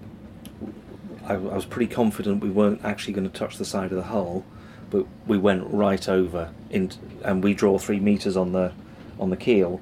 [SPEAKER 4] I, I was pretty confident we weren't actually going to touch the side of the hull, but we went right over, in, and we draw three meters on the on the keel.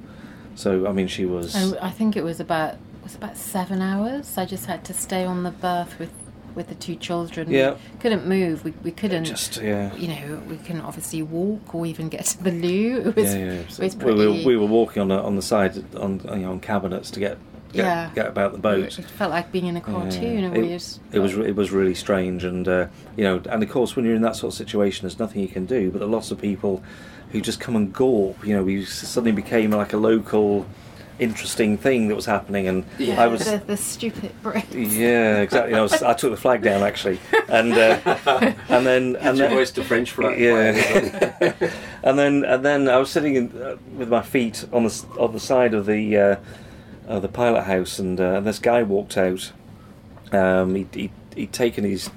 [SPEAKER 4] So I mean, she was
[SPEAKER 3] And I think it was about it was about seven hours. I just had to stay on the berth with with the two children.
[SPEAKER 4] Yeah.
[SPEAKER 3] We couldn't move. We, we couldn't.
[SPEAKER 4] Just yeah.
[SPEAKER 3] you know, we couldn't obviously walk or even get to the loo. [LAUGHS] It was,
[SPEAKER 4] yeah, yeah.
[SPEAKER 3] it was
[SPEAKER 4] we,
[SPEAKER 3] pretty.
[SPEAKER 4] were, we were walking on the on the side on you know, on cabinets to get get,
[SPEAKER 3] Yeah.
[SPEAKER 4] get about the boat.
[SPEAKER 3] It felt like being in a cartoon.
[SPEAKER 4] Yeah. It-
[SPEAKER 3] we was,
[SPEAKER 4] It was it was really strange, and uh, you know, and of course, when you're in that sort of situation, there's nothing you can do. But there are lots of people who just come and gawp. You know, we suddenly became like a local, interesting thing that was happening, and I was.
[SPEAKER 3] the, the stupid Brits.
[SPEAKER 4] Yeah, exactly. I, was, I took the flag down actually, and uh, [LAUGHS] and then and then,
[SPEAKER 2] voice to French flag.
[SPEAKER 4] yeah, [LAUGHS] and then and then I was sitting in, uh, with my feet on the on the side of the uh, of the pilot house, and, uh, and this guy walked out. Um, he'd, he'd, he'd taken his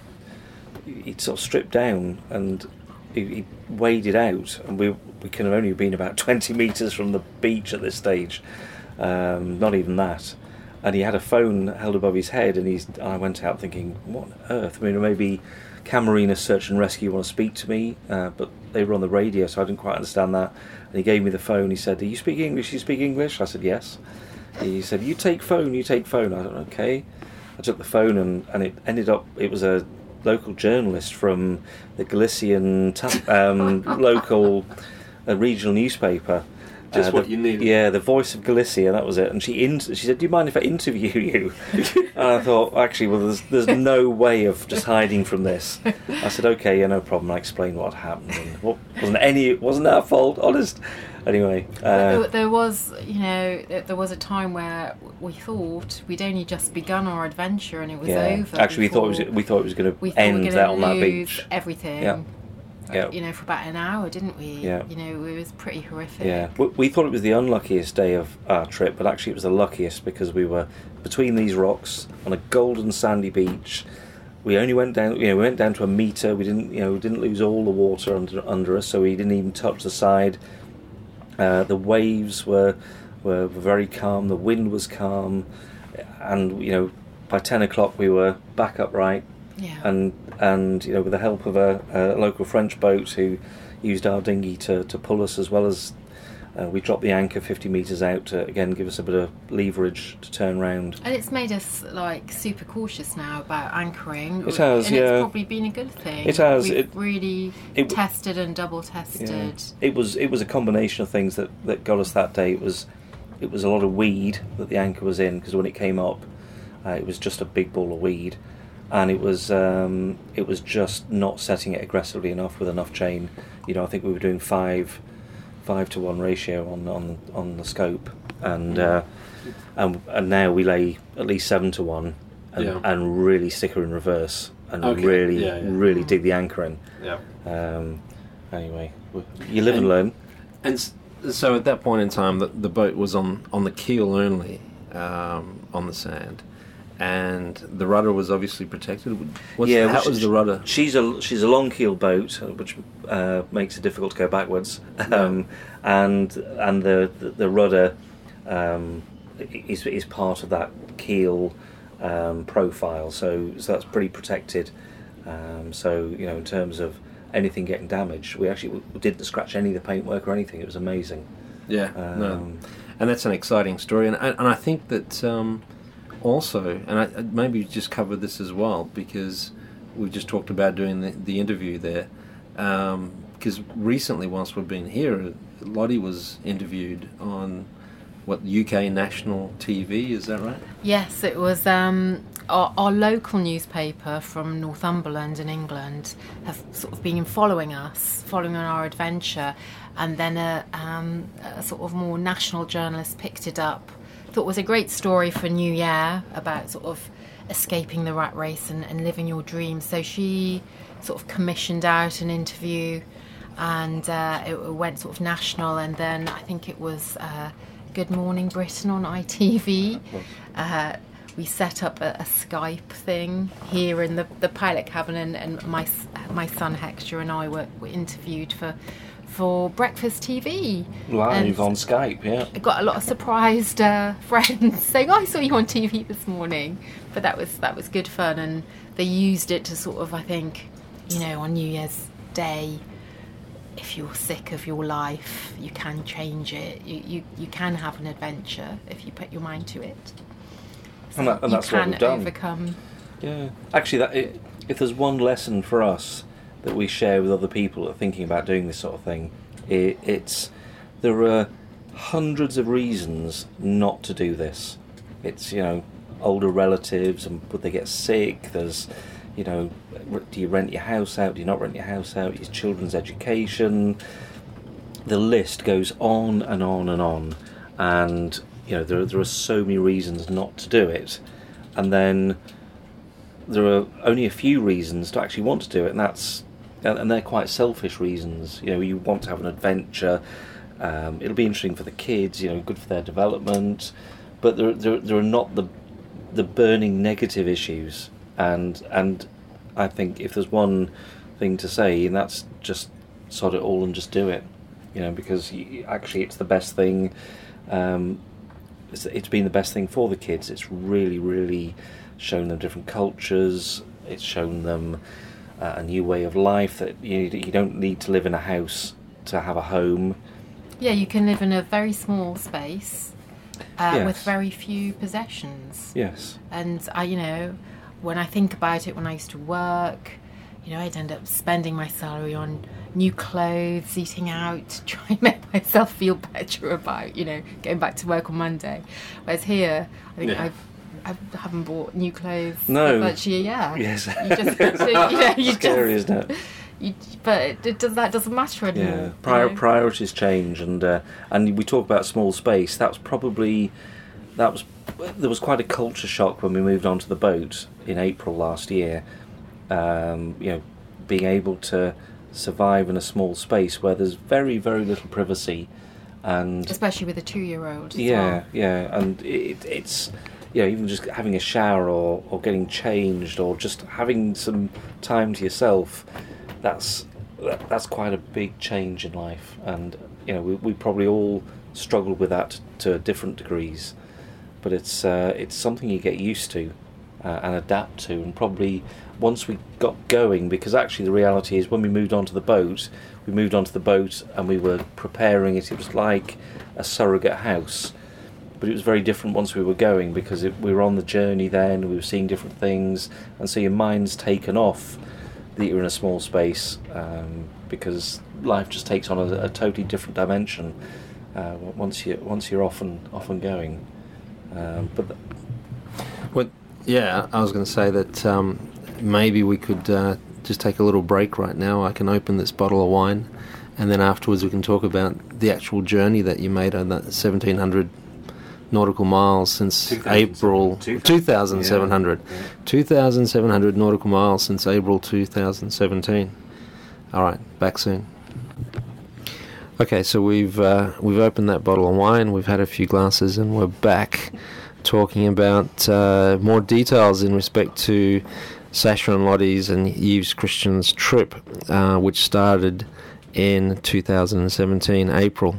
[SPEAKER 4] he'd sort of stripped down and he, he waded out, and we we could have only been about [LAUGHS] twenty meters from the beach at this stage, um, not even that. And he had a phone held above his head, and he's. I went out thinking, what on earth? I mean, maybe Camarina Search and Rescue want to speak to me, uh, but they were on the radio, so I didn't quite understand that. And he gave me the phone. He said, "Do you speak English? Do You speak English?" I said, "Yes." He said, "You take phone. You take phone." I said, "Okay." I took the phone, and, and it ended up. It was a local journalist from the Galician um, [LAUGHS] local uh, regional newspaper.
[SPEAKER 2] Just
[SPEAKER 4] Uh,
[SPEAKER 2] what
[SPEAKER 4] the-
[SPEAKER 2] you needed.
[SPEAKER 4] Yeah, the voice of Galicia. That was it. And she in- she said, "Do you mind if I interview [LAUGHS] you?" and I thought, actually, well, there's there's no way of just hiding from this. I said, "Okay, yeah, no problem." I explained what happened. And what wasn't any wasn't our fault, honest. Anyway, uh,
[SPEAKER 3] there, there was, you know, there, there was a time where we thought we'd only just begun our adventure and it was
[SPEAKER 4] yeah.
[SPEAKER 3] over.
[SPEAKER 4] Actually, we thought it was we thought it was going to
[SPEAKER 3] thought we
[SPEAKER 4] end
[SPEAKER 3] were
[SPEAKER 4] that on that
[SPEAKER 3] lose
[SPEAKER 4] beach.
[SPEAKER 3] everything.
[SPEAKER 4] Yeah. Yeah.
[SPEAKER 3] You know, for about an hour, didn't we?
[SPEAKER 4] Yeah.
[SPEAKER 3] You know, it was pretty horrific.
[SPEAKER 4] Yeah, we, we thought it was the unluckiest day of our trip, but actually it was the luckiest because we were between these rocks on a golden sandy beach. We only went down, you know, we went down to a meter. We didn't, you know, we didn't lose all the water under under us, so we didn't even touch the side. Uh, the waves were were very calm. The wind was calm, and you know, by ten o'clock we were back upright
[SPEAKER 3] Yeah.
[SPEAKER 4] and and you know with the help of a, a local French boat who used our dinghy to, to pull us as well as uh, we dropped the anchor 50 meters out to again give us a bit of leverage to turn round.
[SPEAKER 3] And it's made us like super cautious now about anchoring.
[SPEAKER 4] It has,
[SPEAKER 3] and
[SPEAKER 4] yeah.
[SPEAKER 3] It's probably been a good thing.
[SPEAKER 4] It has,
[SPEAKER 3] We've
[SPEAKER 4] it-
[SPEAKER 3] really
[SPEAKER 4] it-
[SPEAKER 3] tested and double
[SPEAKER 4] Yeah.
[SPEAKER 3] tested.
[SPEAKER 4] It was it was a combination of things that, that got us that day. It was it was a lot of weed that the anchor was in because when it came up, uh, it was just a big ball of weed, and it was um, it was just not setting it aggressively enough with enough chain. You know, I think we were doing five five to one ratio on on on the scope, and uh, and and now we lay at least seven to one, and,
[SPEAKER 2] Yeah.
[SPEAKER 4] and really stick her in reverse and
[SPEAKER 2] Okay,
[SPEAKER 4] really
[SPEAKER 2] yeah, yeah.
[SPEAKER 4] really dig the anchor in.
[SPEAKER 2] Yeah.
[SPEAKER 4] Um, anyway, you live and
[SPEAKER 2] And-
[SPEAKER 4] learn.
[SPEAKER 2] And so at that point in time, the, the boat was on, on the keel only, um, on the sand, and the rudder was obviously protected. What's,
[SPEAKER 4] Yeah, well,
[SPEAKER 2] was the rudder?
[SPEAKER 4] She's a she's a long keel boat, uh, which uh, makes it difficult to go backwards, [LAUGHS] um, and and the the, the rudder um, is is part of that keel um, profile. So so that's pretty protected. Um, so you know, in terms of anything getting damaged, we actually we didn't scratch any of the paintwork or anything. It was amazing.
[SPEAKER 2] Yeah, no,
[SPEAKER 4] Um,
[SPEAKER 2] and that's an exciting story, and and I think that um, also, and I, maybe just covered this as well because we just talked about doing the, the interview there. Because recently, whilst we've been here, Lottie was interviewed on what UK national TV. Is that right?
[SPEAKER 3] Yes, it was um, our, our local newspaper from Northumberland in England have sort of been following us, following on our adventure, and then a, um, a sort of more national journalist picked it up. Thought was a great story for New Year about sort of escaping the rat race and, and living your dreams. So she sort of commissioned out an interview, and uh, it went sort of national, and then I think it was. Uh, Good Morning Britain on ITV. Uh, we set up a, a Skype thing here in the, the pilot cabin, and, and my my son Hector and I were, were interviewed for for breakfast TV.
[SPEAKER 4] Live
[SPEAKER 3] And
[SPEAKER 4] on Skype, yeah.
[SPEAKER 3] I got a lot of surprised uh, [LAUGHS] friends saying, "Oh, "I saw you on TV this morning," but that was that was good fun, and they used it to sort of, I think, you know, on New Year's Day. If you're sick of your life, you can change it. You, you, you can have an adventure if you put your mind to it.
[SPEAKER 4] And that- and
[SPEAKER 3] you
[SPEAKER 4] that's what
[SPEAKER 3] can
[SPEAKER 4] we've done.
[SPEAKER 3] overcome
[SPEAKER 4] Yeah, actually, that i if there's one lesson for us that we share with other people that are thinking about doing this sort of thing, it, it's there are hundreds of reasons not to do this. It's you know older relatives and would they get sick? There's you know do you rent your house out? Do you not rent your house out? Your children's education. The list goes on and on and on, and you know there there are so many reasons not to do it, and then there are only a few reasons to actually want to do it, and that's and they're quite selfish reasons. You know, you want to have an adventure. Um, it'll be interesting for the kids. You know, good for their development. But there, there, there are not the the burning negative issues, and and I think if there's one thing to say, and that's just sod it all and just do it. You know, because you, actually it's the best thing. Um, it's, it's been the best thing for the kids. It's really, really shown them different cultures. It's shown them uh, a new way of life that you you don't need to live in a house to have a home.
[SPEAKER 3] Yeah, you can live in a very small space uh, with very few possessions.
[SPEAKER 4] Yes.
[SPEAKER 3] And I, you know, when I think about it, when I used to work, you know, I'd end up spending my salary on new clothes, eating out, [LAUGHS] trying to make myself feel better about, you know, going back to work on Monday. Whereas here, I think
[SPEAKER 4] Yeah.
[SPEAKER 3] I've I haven't bought new clothes
[SPEAKER 4] No.
[SPEAKER 3] virtually yeah.
[SPEAKER 4] Yes.
[SPEAKER 3] You just, [LAUGHS] you know, you
[SPEAKER 4] Scary,
[SPEAKER 3] just,
[SPEAKER 4] isn't it?
[SPEAKER 3] you, but it, it does that doesn't matter anymore.
[SPEAKER 4] Yeah,
[SPEAKER 3] you
[SPEAKER 4] Prior,
[SPEAKER 3] know?
[SPEAKER 4] priorities change, and uh, and we talk about small space. That was probably that was there was quite a culture shock when we moved onto the boat in April last year. Um, you know, being able to survive in a small space where there's very very little privacy, and
[SPEAKER 3] especially with a two-year-old.
[SPEAKER 4] yeah,
[SPEAKER 3] well.
[SPEAKER 4] yeah, and it, it's you know even just having a shower or, or getting changed or just having some time to yourself. That's that, that's quite a big change in life, and you know we, we probably all struggle with that to different degrees, but it's uh, it's something you get used to uh, and adapt to, and probably once we got going, because actually the reality is when we moved onto the boat, we moved onto the boat and we were preparing it. It was like a surrogate house, but it was very different once we were going because it, we were on the journey then. We were seeing different things, and so your mind's taken off that you're in a small space um, because life just takes on a, a totally different dimension uh, once you once you're off and off and going. Um, but th-
[SPEAKER 2] Well, yeah, I was going to say that um, maybe we could uh, just take a little break right now. I can open this bottle of wine, and then afterwards we can talk about the actual journey that you made on that 1700 nautical miles since
[SPEAKER 4] 2000
[SPEAKER 2] April
[SPEAKER 4] 2000,
[SPEAKER 2] 2700.
[SPEAKER 4] yeah.
[SPEAKER 2] 2700 nautical miles since April 2017. All right, back soon. Okay, so we've uh, we've opened that bottle of wine. We've had a few glasses, and we're back talking about uh, more details in respect to Sasha and Lottie's and Yves Christian's trip, uh, which started in 2017 April.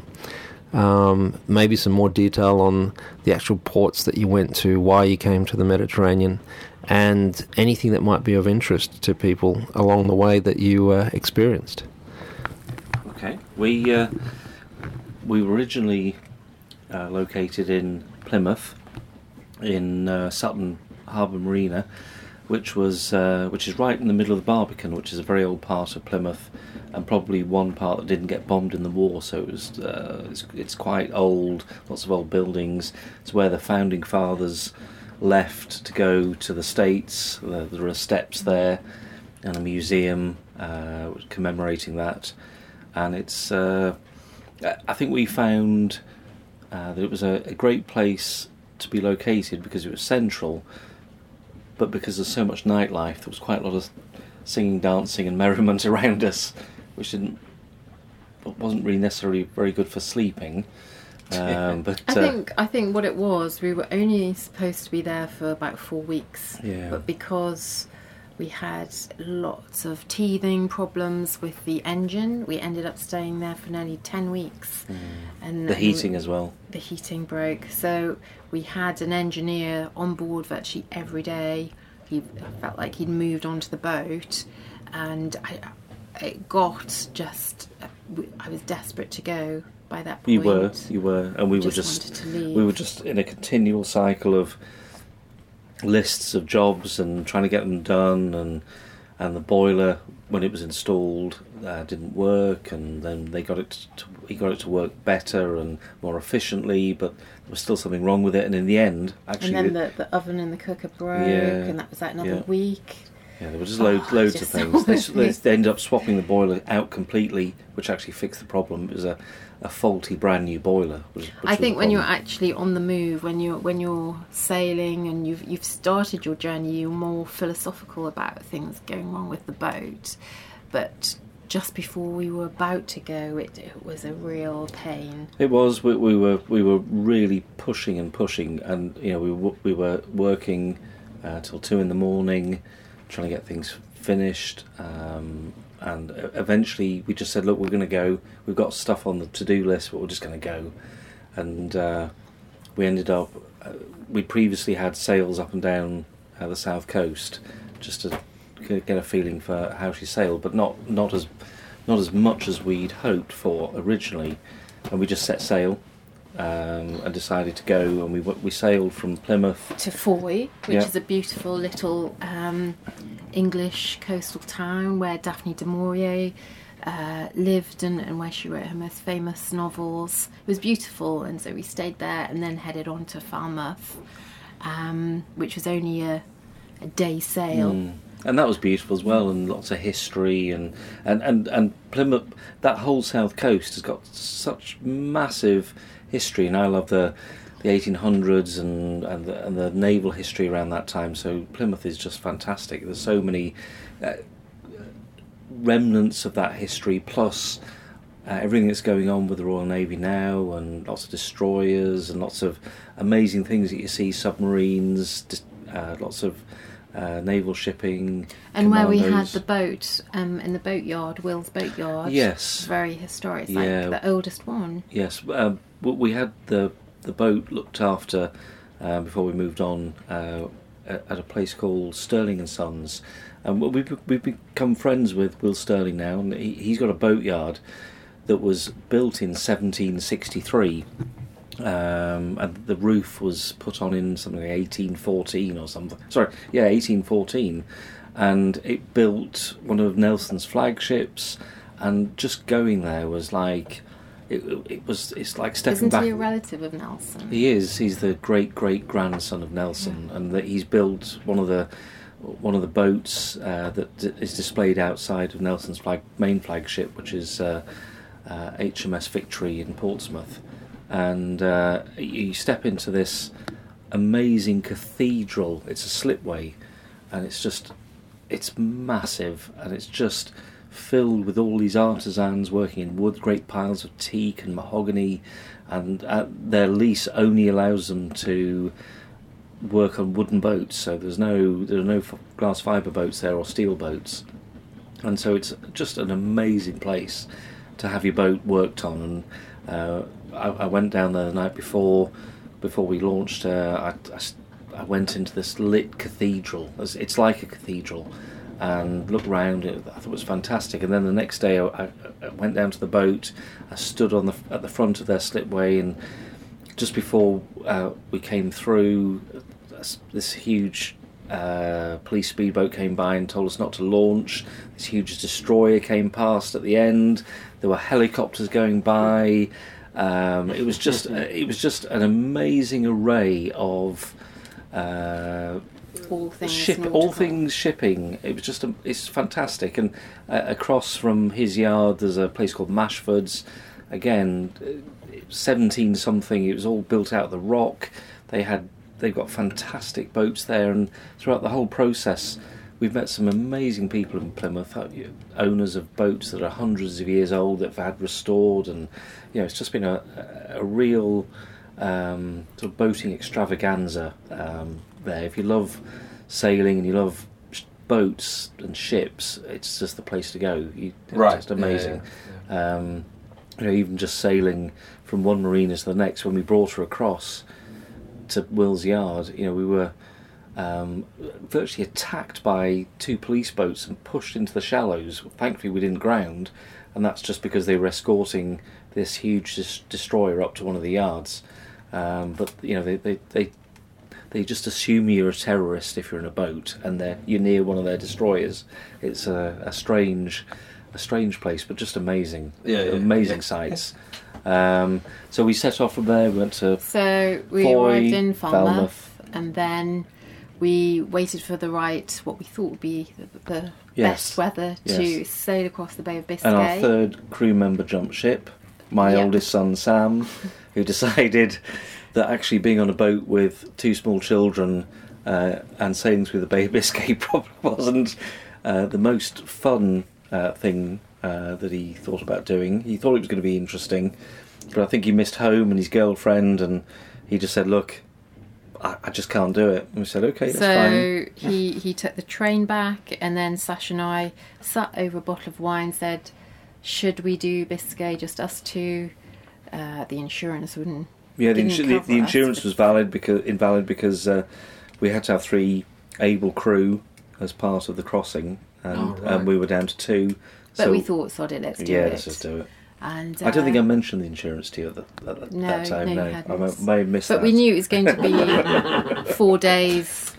[SPEAKER 2] Um, maybe some more detail on the actual ports that you went to, why you came to the Mediterranean, and anything that might be of interest to people along the way that you uh, experienced.
[SPEAKER 4] Okay. We uh, we were originally uh, located in Plymouth, in uh, Sutton Harbour Marina, which was uh, which is right in the middle of the Barbican, which is a very old part of Plymouth, and probably one part that didn't get bombed in the war. So it was uh, it's, it's quite old, lots of old buildings. It's where the founding fathers left to go to the states. There, there are steps there, and a museum uh, commemorating that and it's uh, I think we found uh, that it was a, a great place to be located because it was central, but because there's so much nightlife, there was quite a lot of singing, dancing, and merriment [LAUGHS] around us, which didn't wasn't really necessarily very good for sleeping. Um, but
[SPEAKER 3] I
[SPEAKER 4] uh,
[SPEAKER 3] think I think what it was, we were only supposed to be there for about four weeks.
[SPEAKER 4] Yeah.
[SPEAKER 3] But because we had lots of teething problems with the engine, we ended up staying there for nearly ten weeks. And
[SPEAKER 4] Mm. the
[SPEAKER 3] then
[SPEAKER 4] heating as well.
[SPEAKER 3] the heating broke. So we had an engineer on board virtually every day. He felt like he'd moved onto the boat, and I, it got just. I was desperate to go by that point.
[SPEAKER 4] You were, you were, and we were
[SPEAKER 3] Just
[SPEAKER 4] just
[SPEAKER 3] wanted to leave.
[SPEAKER 4] we were just in a continual cycle of lists of jobs and trying to get them done, and and the boiler when it was installed uh, didn't work, and then they got it to, he got it to work better and more efficiently, but there was still something wrong with it, and in the end, actually,
[SPEAKER 3] and then the, the oven and the cooker broke,
[SPEAKER 4] Yeah,
[SPEAKER 3] and that was like another
[SPEAKER 4] yeah.
[SPEAKER 3] week.
[SPEAKER 4] Yeah, there were just
[SPEAKER 3] Oh,
[SPEAKER 4] loads, loads of
[SPEAKER 3] just [LAUGHS]
[SPEAKER 4] things. They, they, they ended up swapping the boiler out completely, which actually fixed the problem. It was a, a faulty brand new boiler.
[SPEAKER 3] I think when you're actually on the move, when you're when you're sailing and you've you've started your journey, you're more philosophical about things going wrong with the boat. But just before we were about to go, it, it was a real pain.
[SPEAKER 4] It was. We, we were we were really pushing and pushing, and you know we w- we were working uh, till two in the morning, trying to get things finished. Um, and e- eventually, we just said, "Look, we're going to go. We've got stuff on the to-do list, but we're just going to go." And uh, we ended up. Uh, we previously had sails up and down uh, the south coast, just to get a feeling for how she sailed, but not not as not as much as we'd hoped for originally. And we just set sail um, and decided to go, and we we sailed from Plymouth.
[SPEAKER 3] To Fowey, which
[SPEAKER 4] Yeah.
[SPEAKER 3] is a beautiful little um, English coastal town where Daphne du Maurier uh, lived and, and where she wrote her most famous novels. It was beautiful, and so we stayed there and then headed on to Falmouth, um, which was only a, a day sail.
[SPEAKER 4] Mm. And that was beautiful as well, and lots of history, and, and, and, and Plymouth. That whole south coast has got such massive history, and I love the the 1800s and and the, and the naval history around that time. So Plymouth is just fantastic. There's so many uh, remnants of that history, plus uh, everything that's going on with the Royal Navy now, and lots of destroyers and lots of amazing things that you see submarines, uh, lots of uh, naval shipping.
[SPEAKER 3] And where we had the boat um, in the boatyard, Will's boatyard.
[SPEAKER 4] Yes.
[SPEAKER 3] Very historic. It's
[SPEAKER 4] Yeah.
[SPEAKER 3] like the oldest one.
[SPEAKER 4] Yes, um, we had the the boat looked after uh, before we moved on uh, at a place called Stirling and Sons, and we- we've we've become friends with Will Stirling now, and he, he's got a boatyard that was built in 1763. Um, and the roof was put on in something like 1814 or something. Sorry, yeah, 1814, and it built one of Nelson's flagships. And just going there was like, it, it was. It's like stepping
[SPEAKER 3] Isn't
[SPEAKER 4] back.
[SPEAKER 3] he a relative of Nelson?
[SPEAKER 4] He is. He's the great great grandson of Nelson, and that he's built one of the one of the boats uh, that d- is displayed outside of Nelson's flag main flagship, which is uh, uh, HMS Victory in Portsmouth. And uh, you step into this amazing cathedral. It's a slipway, and it's just it's massive, and it's just filled with all these artisans working in wood, great piles of teak and mahogany, and their lease only allows them to work on wooden boats. So there's no there are no glass fibre boats there or steel boats, and so it's just an amazing place to have your boat worked on. And uh, I, I went down there the night before before we launched. Uh, I, I I went into this lit cathedral. It's, it's like a cathedral, and looked round. It, I thought it was fantastic. And then the next day, I, I, went down to the boat. I stood on the at the front of their slipway, and just before uh, we came through, this, this huge uh, police speedboat came by and told us not to launch. This huge destroyer came past at the end. There were helicopters going by. Um, it was just it was just an amazing array of uh,
[SPEAKER 3] All things.
[SPEAKER 4] ship all things shipping. It was just a, it's fantastic. And uh, across from his yard, there's a place called Mashfords. Again, seventeen something. It was all built out of the rock. They had they've got fantastic boats there, and throughout the whole process. We've met some amazing people in Plymouth, owners of boats that are hundreds of years old that have had restored, and you know it's just been a, a real um, sort of boating extravaganza um, there. If you love sailing and you love sh- boats and ships, it's just the place to go. You, it's
[SPEAKER 1] Right.
[SPEAKER 4] just amazing. Um, you know, even just sailing from one marina to the next. When we brought her across to Will's Yard, you know, we were um, virtually attacked by two police boats and pushed into the shallows. Thankfully, we didn't ground, and that's just because they were escorting this huge dis- destroyer up to one of the yards. Um, but you know, they, they, they they just assume you're a terrorist if you're in a boat and they're, you're near one of their destroyers. It's a, a strange, a strange place, but just amazing,
[SPEAKER 2] Yeah, yeah.
[SPEAKER 4] amazing sights. Um, so we set off from there. We went to
[SPEAKER 3] So we
[SPEAKER 4] Fowey,
[SPEAKER 3] arrived in Falmouth,
[SPEAKER 4] Falmouth.
[SPEAKER 3] and then we waited for the right, what we thought would be the, the
[SPEAKER 4] Yes.
[SPEAKER 3] best weather to
[SPEAKER 4] Yes.
[SPEAKER 3] sail across the Bay of Biscay.
[SPEAKER 4] and our third crew member jumped ship. My
[SPEAKER 3] Yep.
[SPEAKER 4] oldest son Sam, who [LAUGHS] decided that actually being on a boat with two small children uh, and sailing through the Bay of Biscay [LAUGHS] probably wasn't uh, the most fun uh, thing uh, that he thought about doing. He thought it was going to be interesting, but I think he missed home and his girlfriend, and he just said, "Look, I, I just can't do it." And we said, "Okay, that's fine."
[SPEAKER 3] so he, he took the train back, and then Sash and I sat over a bottle of wine, and said, Should we do Biscay, just us two? Uh, the insurance wouldn't.
[SPEAKER 4] Yeah, the, insu- the, the insurance was valid because invalid because uh, we had to have three able crew as part of the crossing, and,
[SPEAKER 2] Oh, right.
[SPEAKER 4] and we were down to two.
[SPEAKER 3] But
[SPEAKER 4] so
[SPEAKER 3] we thought, sod it, let's do
[SPEAKER 4] yeah,
[SPEAKER 3] it.
[SPEAKER 4] Yeah, let's just do it.
[SPEAKER 3] And
[SPEAKER 4] I don't think
[SPEAKER 3] uh,
[SPEAKER 4] I mentioned the insurance to you at, the, at
[SPEAKER 3] No,
[SPEAKER 4] that time.
[SPEAKER 3] no, you
[SPEAKER 4] No, I
[SPEAKER 3] hadn't.
[SPEAKER 4] may, may have missed
[SPEAKER 3] But
[SPEAKER 4] that.
[SPEAKER 3] we knew it was going to be [LAUGHS] four days,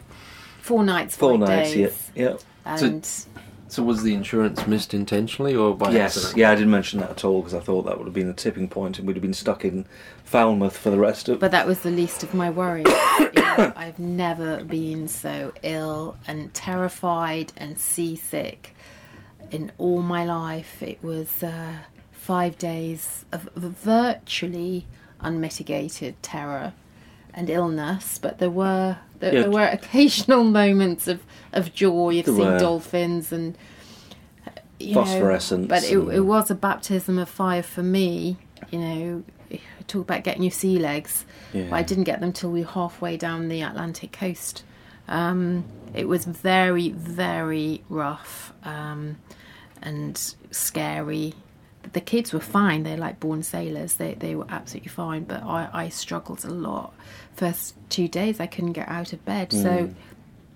[SPEAKER 3] four nights,
[SPEAKER 4] four
[SPEAKER 3] five
[SPEAKER 4] nights.
[SPEAKER 3] days.
[SPEAKER 4] Yeah, yeah.
[SPEAKER 3] And
[SPEAKER 2] So was the insurance missed intentionally or by
[SPEAKER 4] Yes,
[SPEAKER 2] accident?
[SPEAKER 4] yeah, I didn't mention that at all because I thought that would have been the tipping point and we'd have been stuck in Falmouth for the rest of.
[SPEAKER 3] but that was the least of my worries. [COUGHS] You I've never been so ill and terrified and seasick in all my life. It was uh, five days of virtually unmitigated terror and illness, but there were there,
[SPEAKER 4] Yeah.
[SPEAKER 3] there were [LAUGHS] occasional moments of, of joy of
[SPEAKER 4] There
[SPEAKER 3] seeing
[SPEAKER 4] were.
[SPEAKER 3] dolphins and know, but it,
[SPEAKER 4] and-
[SPEAKER 3] it was a baptism of fire for me. You know, talk about getting your sea legs.
[SPEAKER 4] Yeah.
[SPEAKER 3] But I didn't get them till we were halfway down the Atlantic coast. Um, it was very, very rough um, and scary. The kids were fine. They're like born sailors. They they were absolutely fine. But I, I struggled a lot. First two days, I couldn't get out of bed. So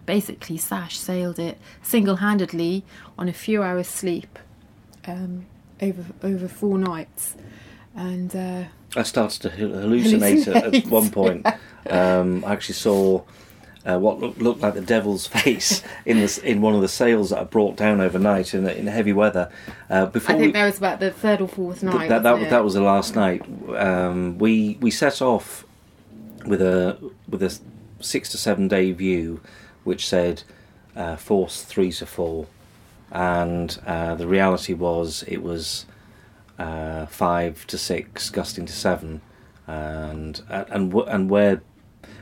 [SPEAKER 3] basically, Sash sailed it single handedly on a few hours sleep um, over over four nights. And uh,
[SPEAKER 4] I started to hal- hallucinate at, at one point. [LAUGHS] Um, I actually saw uh, what looked, looked like the devil's [LAUGHS] face in the, in one of the sails that I brought down overnight in, in heavy weather. Uh, before
[SPEAKER 3] I think
[SPEAKER 4] we,
[SPEAKER 3] that was about the third or fourth
[SPEAKER 4] th-
[SPEAKER 3] night.
[SPEAKER 4] that, that,
[SPEAKER 3] wasn't
[SPEAKER 4] that was the last night. Um, we we set off with a with a six to seven day view, which said uh, force three to four, and uh, the reality was it was uh, five to six, gusting to seven, and and and where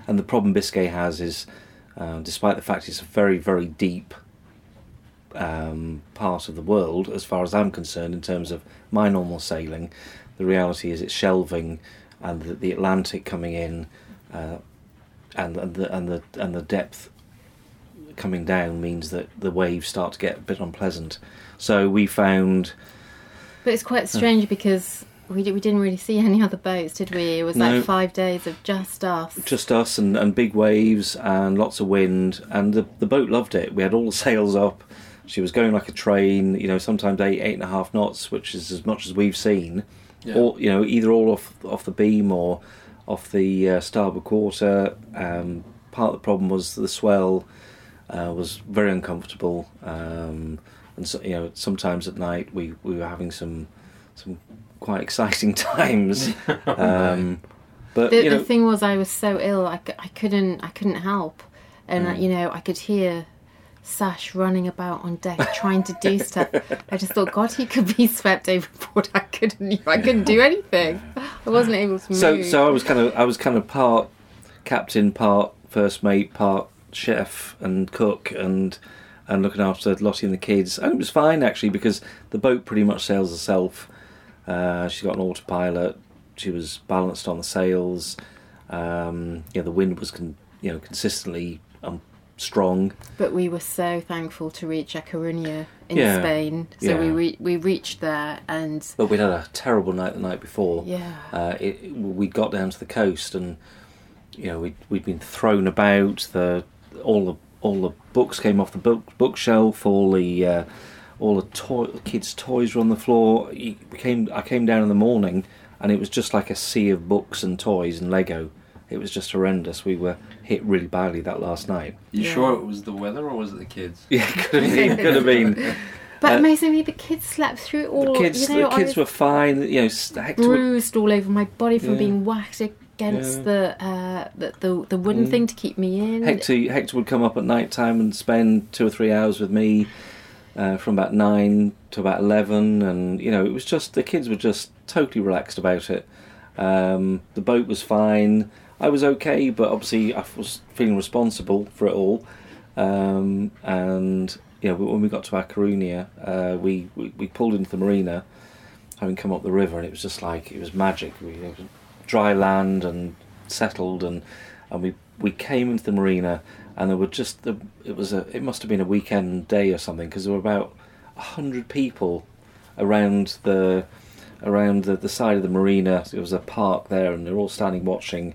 [SPEAKER 4] and the problem Biscay has is, uh, despite the fact it's a very very deep um, part of the world, as far as I'm concerned, in terms of my normal sailing, the reality is it's shelving, and the, the Atlantic coming in, uh, and and the and the and the depth coming down means that the waves start to get a bit unpleasant. So we found
[SPEAKER 3] But it's quite strange because we, we didn't really see [LAUGHS] any other boats, did we? It was
[SPEAKER 4] No.
[SPEAKER 3] like five days of just us.
[SPEAKER 4] just us and, and big waves and lots of wind and the, the boat loved it we had all the [LAUGHS] sails up she was going like a train you know sometimes eight eight and a half knots which is as much as we've seen
[SPEAKER 2] Yeah.
[SPEAKER 4] or you know either all off off the beam or off the uh, starboard quarter um, part of the problem was the swell uh, was very uncomfortable um, and so you know sometimes at night we, we were having some some quite exciting [LAUGHS] times [LAUGHS] um, but
[SPEAKER 3] The,
[SPEAKER 4] you know
[SPEAKER 3] the thing was, I was so ill, I, c- I couldn't I couldn't help, and
[SPEAKER 4] Mm.
[SPEAKER 3] uh, you know I could hear Sash running about on deck trying to do stuff. I just thought, God, he could be swept overboard. I couldn't I couldn't do anything. I wasn't able to move.
[SPEAKER 4] So, so I was kind of, I was kind of part captain, part first mate, part chef and cook, and and looking after Lottie and the kids. And it was fine actually because the boat pretty much sails herself. Uh, she's got an autopilot. She was balanced on the sails. Um, yeah, the wind was con- you know consistently um, strong.
[SPEAKER 3] But we were so thankful to reach A Coruña in
[SPEAKER 4] Yeah,
[SPEAKER 3] Spain. So we re- we reached there, and
[SPEAKER 4] But we'd had a terrible night the night before.
[SPEAKER 3] yeah,
[SPEAKER 4] uh, it, we got down to the coast and you know we'd, we'd been thrown about the all the all the books came off the book bookshelf all the uh, all the toy, kids toys were on the floor You- we came I came down in the morning and it was just like a sea of books and toys and Lego it was just horrendous. We were hit really badly that last night.
[SPEAKER 2] You
[SPEAKER 3] Yeah.
[SPEAKER 2] sure it was the weather or was it the kids? [LAUGHS]
[SPEAKER 4] Yeah, could have been. Could have been. [LAUGHS]
[SPEAKER 3] But
[SPEAKER 4] Uh,
[SPEAKER 3] amazingly, the kids slept through it all.
[SPEAKER 4] The kids,
[SPEAKER 3] you know,
[SPEAKER 4] the kids were fine. You know, s- Hector. would-
[SPEAKER 3] bruised all over my body from
[SPEAKER 4] Yeah.
[SPEAKER 3] being whacked against
[SPEAKER 4] Yeah.
[SPEAKER 3] the, uh, the the the wooden
[SPEAKER 4] Mm.
[SPEAKER 3] thing to keep me in.
[SPEAKER 4] Hector, Hector would come up at night time and spend two or three hours with me uh, from about nine to about eleven, and you know it was just the kids were just totally relaxed about it. Um, the boat was fine. I was okay, but obviously I was feeling responsible for it all. Um, and you know when we got to A Coruña, uh, we, we we pulled into the marina, having come up the river, and it was just like it was magic. We it dry land and settled, and and we we came into the marina, and there were just the it was a it must have been a weekend day or something because there were about a hundred people around the around the, the side of the marina. There was a park there, and they're all standing watching.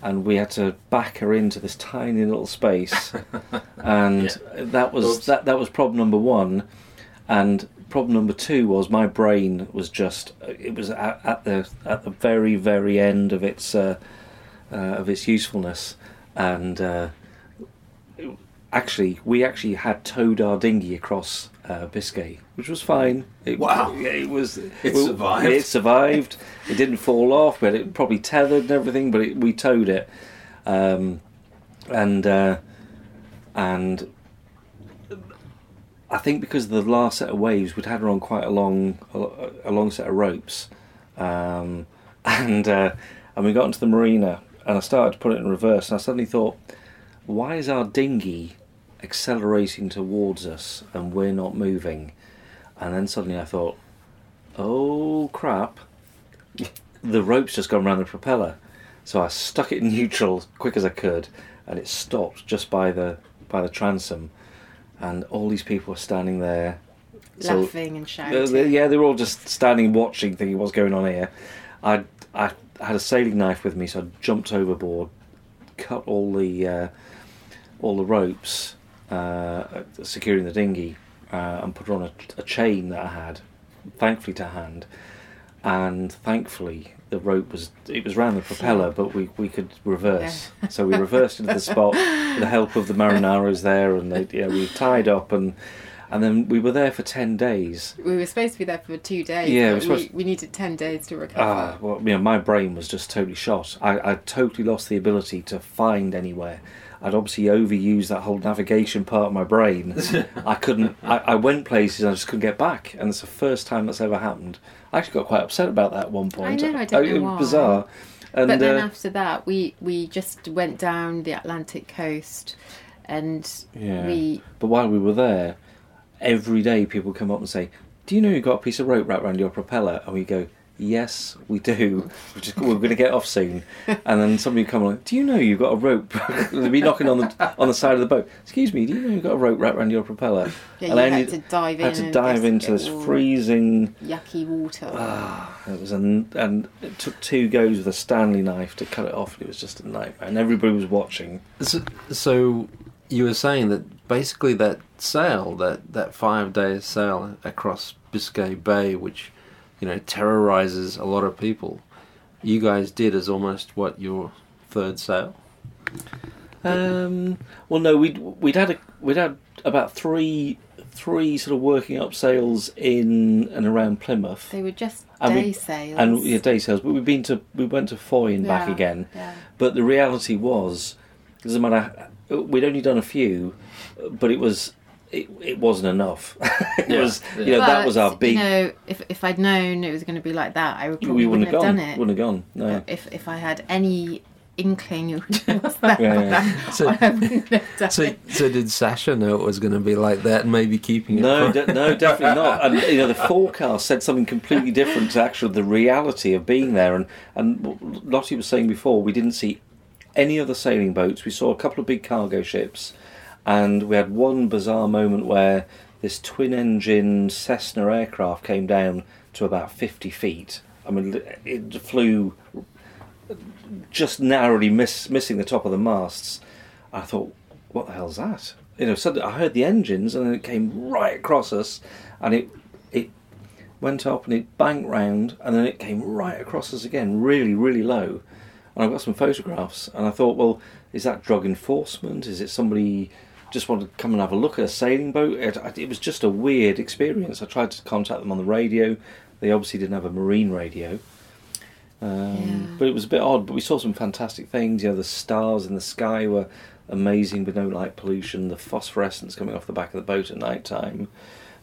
[SPEAKER 4] And we had to back her into this tiny little space, [LAUGHS] and that was
[SPEAKER 2] Oops.
[SPEAKER 4] that. That was problem number one, and problem number two was my brain was just it was at, at the at the very very end of its uh, uh, of its usefulness, and uh, actually we actually had towed our dinghy across uh, Biscay, which was fine. It,
[SPEAKER 2] Wow.
[SPEAKER 4] yeah, it was.
[SPEAKER 2] It
[SPEAKER 4] well,
[SPEAKER 2] survived.
[SPEAKER 4] It survived. it didn't fall off. but it probably tethered and everything, but it, we towed it, um, and uh, and I think because of the last set of waves, we'd had her on quite a long a, a long set of ropes, um, [LAUGHS] and uh, and we got into the marina, and I started to put it in reverse, and I suddenly thought, why is our dinghy accelerating towards us and we're not moving? And then suddenly I thought, oh crap, the rope's just gone around the propeller. So I stuck it in neutral as quick as I could, and it stopped just by the by the transom, and all these people were standing there. So-
[SPEAKER 3] laughing and
[SPEAKER 4] uh,
[SPEAKER 3] shouting.
[SPEAKER 4] they- yeah, they were all just standing watching, thinking what's going on here. I I had a sailing knife with me, so I jumped overboard, cut all the uh, all the ropes uh, securing the dinghy, uh, and put her on a, a chain that I had, thankfully to hand, and thankfully the rope was it was round the propeller, but we, we could reverse. So we reversed into the spot with the help of the marineros there, and they you know, we tied up and. And then we were there for ten days,
[SPEAKER 3] we were supposed to be there for two days.
[SPEAKER 4] Yeah,
[SPEAKER 3] but
[SPEAKER 4] we
[SPEAKER 3] we,
[SPEAKER 4] supposed-
[SPEAKER 3] we needed ten days to recover.
[SPEAKER 4] Ah, well, you know, my brain was just totally shot. I, I totally lost the ability to find anywhere. I'd obviously overused that whole navigation part of my brain. [LAUGHS] I couldn't. I, I went places and I just couldn't get back, and it's the first time that's ever happened. I actually got quite upset about that at one point.
[SPEAKER 3] I know, I don't
[SPEAKER 4] it
[SPEAKER 3] know
[SPEAKER 4] was
[SPEAKER 3] why.
[SPEAKER 4] bizarre. And
[SPEAKER 3] but then
[SPEAKER 4] uh,
[SPEAKER 3] after that, we we just went down the Atlantic coast, and
[SPEAKER 4] yeah.
[SPEAKER 3] we
[SPEAKER 4] But while we were there, every day people come up and say, "Do you know you've got a piece of rope wrapped around your propeller?" And we go, "Yes, we do. We're, just, we're going to get off soon." And then somebody would come along, "Do you know you've got a rope?" [LAUGHS] They'd be knocking on the on the side of the boat. Excuse me, do you know you've got a rope wrapped around your propeller?
[SPEAKER 3] yeah,
[SPEAKER 4] And
[SPEAKER 3] you
[SPEAKER 4] I
[SPEAKER 3] had
[SPEAKER 4] ended-
[SPEAKER 3] to dive in.
[SPEAKER 4] I had to dive into this freezing.
[SPEAKER 3] yucky water.
[SPEAKER 4] Ah, it was an and it took two goes with a Stanley knife to cut it off. and It was just a nightmare, and everybody was watching.
[SPEAKER 2] So, so you were saying that basically that sail, that, that five day sail across Biscay Bay, which you know terrorizes a lot of people, you guys did as almost what your third sale.
[SPEAKER 4] Um, well, no, we'd we'd had a, we'd had about three three sort of working up sales in and around Plymouth,
[SPEAKER 3] they were just
[SPEAKER 4] And we-
[SPEAKER 3] day sails.
[SPEAKER 4] and yeah, day sails. But we've been to we went to Fowey and back again.
[SPEAKER 3] Yeah.
[SPEAKER 4] But the reality was, it doesn't matter. We'd only done a few, but it was it, it wasn't enough. [LAUGHS] it
[SPEAKER 2] Yeah,
[SPEAKER 4] was
[SPEAKER 2] yeah.
[SPEAKER 4] you know that was our big.
[SPEAKER 3] You know, if if I'd known it was going to be like that, I would probably
[SPEAKER 4] we wouldn't have gone.
[SPEAKER 3] done it.
[SPEAKER 4] Wouldn't have gone. No.
[SPEAKER 3] If if I had any inkling it was that, [LAUGHS]
[SPEAKER 4] Yeah, yeah. [LAUGHS]
[SPEAKER 2] So-
[SPEAKER 3] I wouldn't have done
[SPEAKER 2] So,
[SPEAKER 3] it.
[SPEAKER 2] so did Sasha know it was going to be like that, and maybe keeping it?
[SPEAKER 4] No,
[SPEAKER 2] from-
[SPEAKER 4] de- no, definitely not. And you know, the forecast said something completely different to actually the reality of being there. And and Lottie was saying before, we didn't see any other sailing boats. We saw a couple of big cargo ships, and we had one bizarre moment where this twin-engine Cessna aircraft came down to about fifty feet. I mean, it flew just narrowly miss, missing the top of the masts. I thought, what the hell's that? You know, suddenly I heard the engines, and then it came right across us, and it it went up and it banked round, and then it came right across us again, really, really low. and I've got some photographs, and I thought, well, is that drug enforcement? Is it somebody just wanted to come and have a look at a sailing boat? It, it was just a weird experience. I tried to contact them on the radio. They obviously didn't have a marine radio. Um,
[SPEAKER 3] Yeah.
[SPEAKER 4] But it was a bit odd. But we saw some fantastic things. You know, the stars in the sky were amazing with no light pollution. The phosphorescence coming off the back of the boat at night time.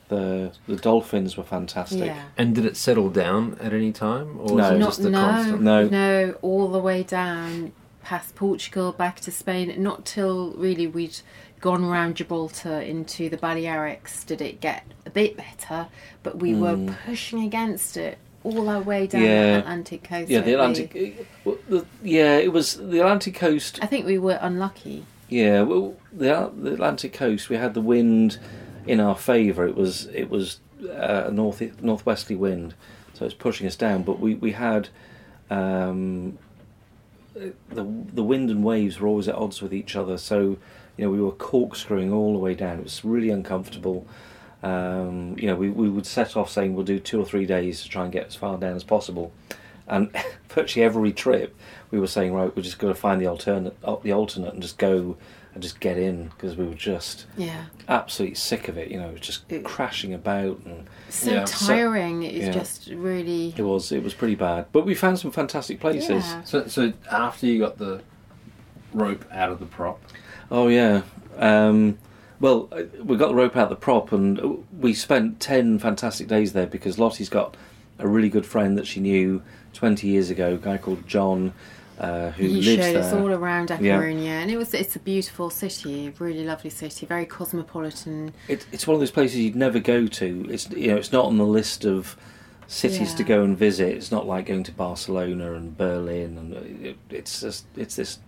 [SPEAKER 4] The the dolphins were fantastic.
[SPEAKER 3] Yeah.
[SPEAKER 2] And did it settle down at any time, or
[SPEAKER 4] No.
[SPEAKER 2] was it
[SPEAKER 3] Not,
[SPEAKER 2] just a
[SPEAKER 3] no,
[SPEAKER 2] constant?
[SPEAKER 4] No.
[SPEAKER 3] no, all the way down past Portugal, back to Spain. Not till really we'd gone around Gibraltar into the Balearics did it get a bit better, but we were pushing against it all our way down
[SPEAKER 4] Hmm. Yeah.
[SPEAKER 3] the Atlantic coast.
[SPEAKER 4] Yeah, the? Atlantic. it- well, the, yeah, it was the Atlantic coast.
[SPEAKER 3] I think we were unlucky.
[SPEAKER 4] Yeah, well, the, the Atlantic coast. We had the wind in our favour. It was it was uh, a north northwesterly wind, so it's pushing us down. But we we had um, the the wind and waves were always at odds with each other. So you know we were corkscrewing all the way down. It was really uncomfortable. Um, you know, we, we would set off saying we'll do two or three days to try and get as far down as possible, and [LAUGHS] virtually every trip we were saying right, we're just going to find the alternate, uh, the alternate, and just go and just get in because we were just
[SPEAKER 3] Yeah.
[SPEAKER 4] absolutely sick of it. You know, just
[SPEAKER 3] It-
[SPEAKER 4] crashing about, and
[SPEAKER 3] So
[SPEAKER 2] Yeah.
[SPEAKER 4] So-
[SPEAKER 3] tiring. it's
[SPEAKER 4] yeah.
[SPEAKER 3] just really.
[SPEAKER 4] it was it was pretty bad. But we found some fantastic places.
[SPEAKER 3] Yeah.
[SPEAKER 2] So, so after you got the rope out of the prop,
[SPEAKER 4] Oh yeah. Um, well, uh, we got the rope out the prop, and uh, we spent ten fantastic days there because Lottie's got a really good friend that she knew twenty years ago, a guy called John, uh, who
[SPEAKER 3] he
[SPEAKER 4] lives
[SPEAKER 3] showed
[SPEAKER 4] there.
[SPEAKER 3] us all around A
[SPEAKER 4] Yeah.
[SPEAKER 3] And it was it's a beautiful city, really lovely city, very cosmopolitan.
[SPEAKER 4] It, it's one of those places you'd never go to. It's you know it's not on the list of cities to go and visit. It's not like going to Barcelona and Berlin, and uh, it, it's just it's this.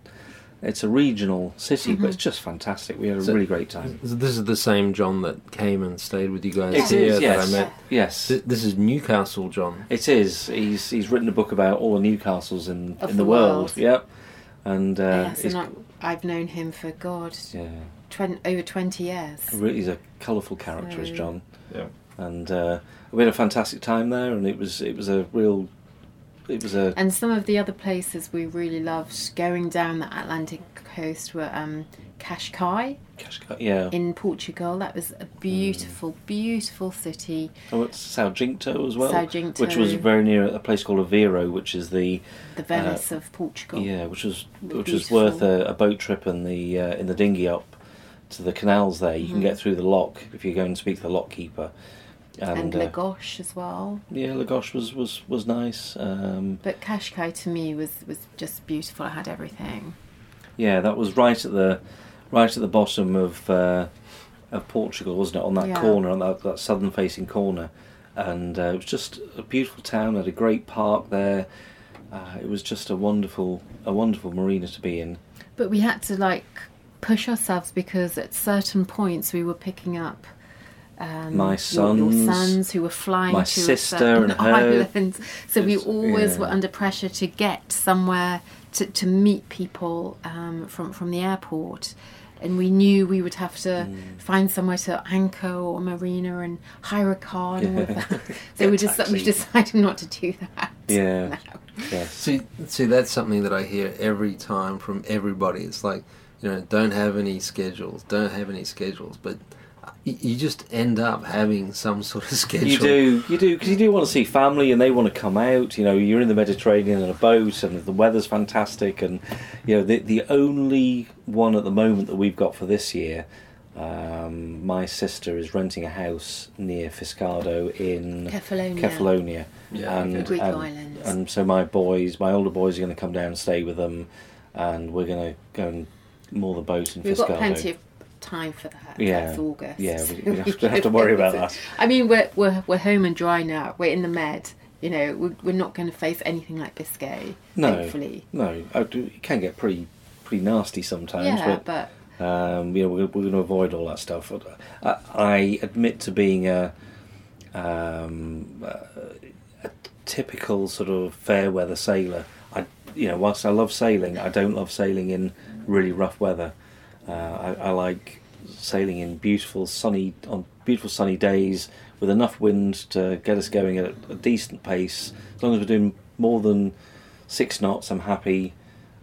[SPEAKER 4] It's a regional city, but it's just fantastic. We had a
[SPEAKER 2] So-
[SPEAKER 4] really great time.
[SPEAKER 2] This is the same John that came and stayed with you guys
[SPEAKER 4] It
[SPEAKER 2] here
[SPEAKER 4] is,
[SPEAKER 2] that
[SPEAKER 4] yes.
[SPEAKER 2] I met.
[SPEAKER 4] Yes,
[SPEAKER 2] Th- This is Newcastle John.
[SPEAKER 4] It is. He's he's written a book about all the Newcastles in
[SPEAKER 3] Of
[SPEAKER 4] in
[SPEAKER 3] the
[SPEAKER 4] the, world.
[SPEAKER 3] world.
[SPEAKER 4] Yep. And uh,
[SPEAKER 3] yes, and I, I've known him for God,
[SPEAKER 4] yeah,
[SPEAKER 3] 20, over twenty years.
[SPEAKER 4] really, he's a colourful character, is John.
[SPEAKER 2] Yeah.
[SPEAKER 4] And uh, we had a fantastic time there, and it was it was a real, it was a
[SPEAKER 3] And some of the other places we really loved going down the Atlantic coast were um, Cascais
[SPEAKER 4] Cascais, yeah.
[SPEAKER 3] in Portugal. That was a beautiful, beautiful city.
[SPEAKER 4] Oh, it's São Jacinto as well,
[SPEAKER 3] Sao
[SPEAKER 4] which was very near a place called Aveiro, which is the
[SPEAKER 3] The Venice of Portugal.
[SPEAKER 4] yeah, which was
[SPEAKER 3] Beautiful.
[SPEAKER 4] which was worth a, a boat trip in the uh, in the dinghy up to the canals there. You can
[SPEAKER 3] Mhm.
[SPEAKER 4] get through the lock if you go and speak to the lock keeper.
[SPEAKER 3] And
[SPEAKER 4] uh,
[SPEAKER 3] Lagos as well.
[SPEAKER 4] Yeah, Lagos was was was nice. Um,
[SPEAKER 3] But Cascais to me was was just beautiful. I had everything.
[SPEAKER 4] yeah, that was right at the right at the bottom of uh, of Portugal, wasn't it? On that
[SPEAKER 3] Yeah.
[SPEAKER 4] corner, on that, that southern facing corner, and uh, it was just a beautiful town. Had a great park there. Uh, it was just a wonderful a wonderful marina to be in.
[SPEAKER 3] But we had to like push ourselves because at certain points we were picking up. Um,
[SPEAKER 4] My
[SPEAKER 3] your, your
[SPEAKER 4] sons,
[SPEAKER 3] sons who were flying
[SPEAKER 4] my
[SPEAKER 3] to
[SPEAKER 4] sister
[SPEAKER 3] certain
[SPEAKER 4] and her.
[SPEAKER 3] island. So [LAUGHS] we always
[SPEAKER 4] yeah.
[SPEAKER 3] were under pressure to get somewhere to, to meet people um, from from the airport, and we knew we would have to
[SPEAKER 4] Mm.
[SPEAKER 3] find somewhere to anchor or marina and hire a car and all of that. [LAUGHS] [LAUGHS] So we just we decided not to do that.
[SPEAKER 4] Yeah.
[SPEAKER 3] now.
[SPEAKER 4] Yes.
[SPEAKER 2] See, see, that's something that I hear every time from everybody. It's like, you know, don't have any schedules, don't have any schedules, but y- you just end up having some sort of [LAUGHS] schedule.
[SPEAKER 4] You do, you do, because you do want to see family, and they want to come out. You know, you're in the Mediterranean in a boat, and the weather's fantastic. And you know, the the only one at the moment that we've got for this year, um, my sister is renting a house near Fiskardo in
[SPEAKER 3] Kefalonia.
[SPEAKER 4] Kefalonia,
[SPEAKER 2] Yeah,
[SPEAKER 4] and,
[SPEAKER 2] okay.
[SPEAKER 3] Greek
[SPEAKER 4] and,
[SPEAKER 3] islands.
[SPEAKER 4] and so my boys, my older boys, are going to come down and stay with them, and we're going to go and moor the boat in
[SPEAKER 3] We've
[SPEAKER 4] Fiskardo.
[SPEAKER 3] got plenty of time for that.
[SPEAKER 4] Yeah.
[SPEAKER 3] That's August.
[SPEAKER 4] Yeah, we- [LAUGHS] we have to- have to worry about that.
[SPEAKER 3] I mean, we're, we're, we're home and dry now. We're in the Med. You know, we're, we're not going to face anything like Biscay,
[SPEAKER 4] No. No, it can get pretty pretty nasty sometimes,
[SPEAKER 3] Yeah,
[SPEAKER 4] but
[SPEAKER 3] but
[SPEAKER 4] um, you know we're, we're going to avoid all that stuff. I, I admit to being a, um, a typical sort of fair weather sailor. I, you know, whilst I love sailing, I don't love sailing in really rough weather. Uh, I, I like sailing in beautiful sunny on beautiful sunny days with enough wind to get us going at a decent pace. As long as we're doing more than six knots, I'm happy.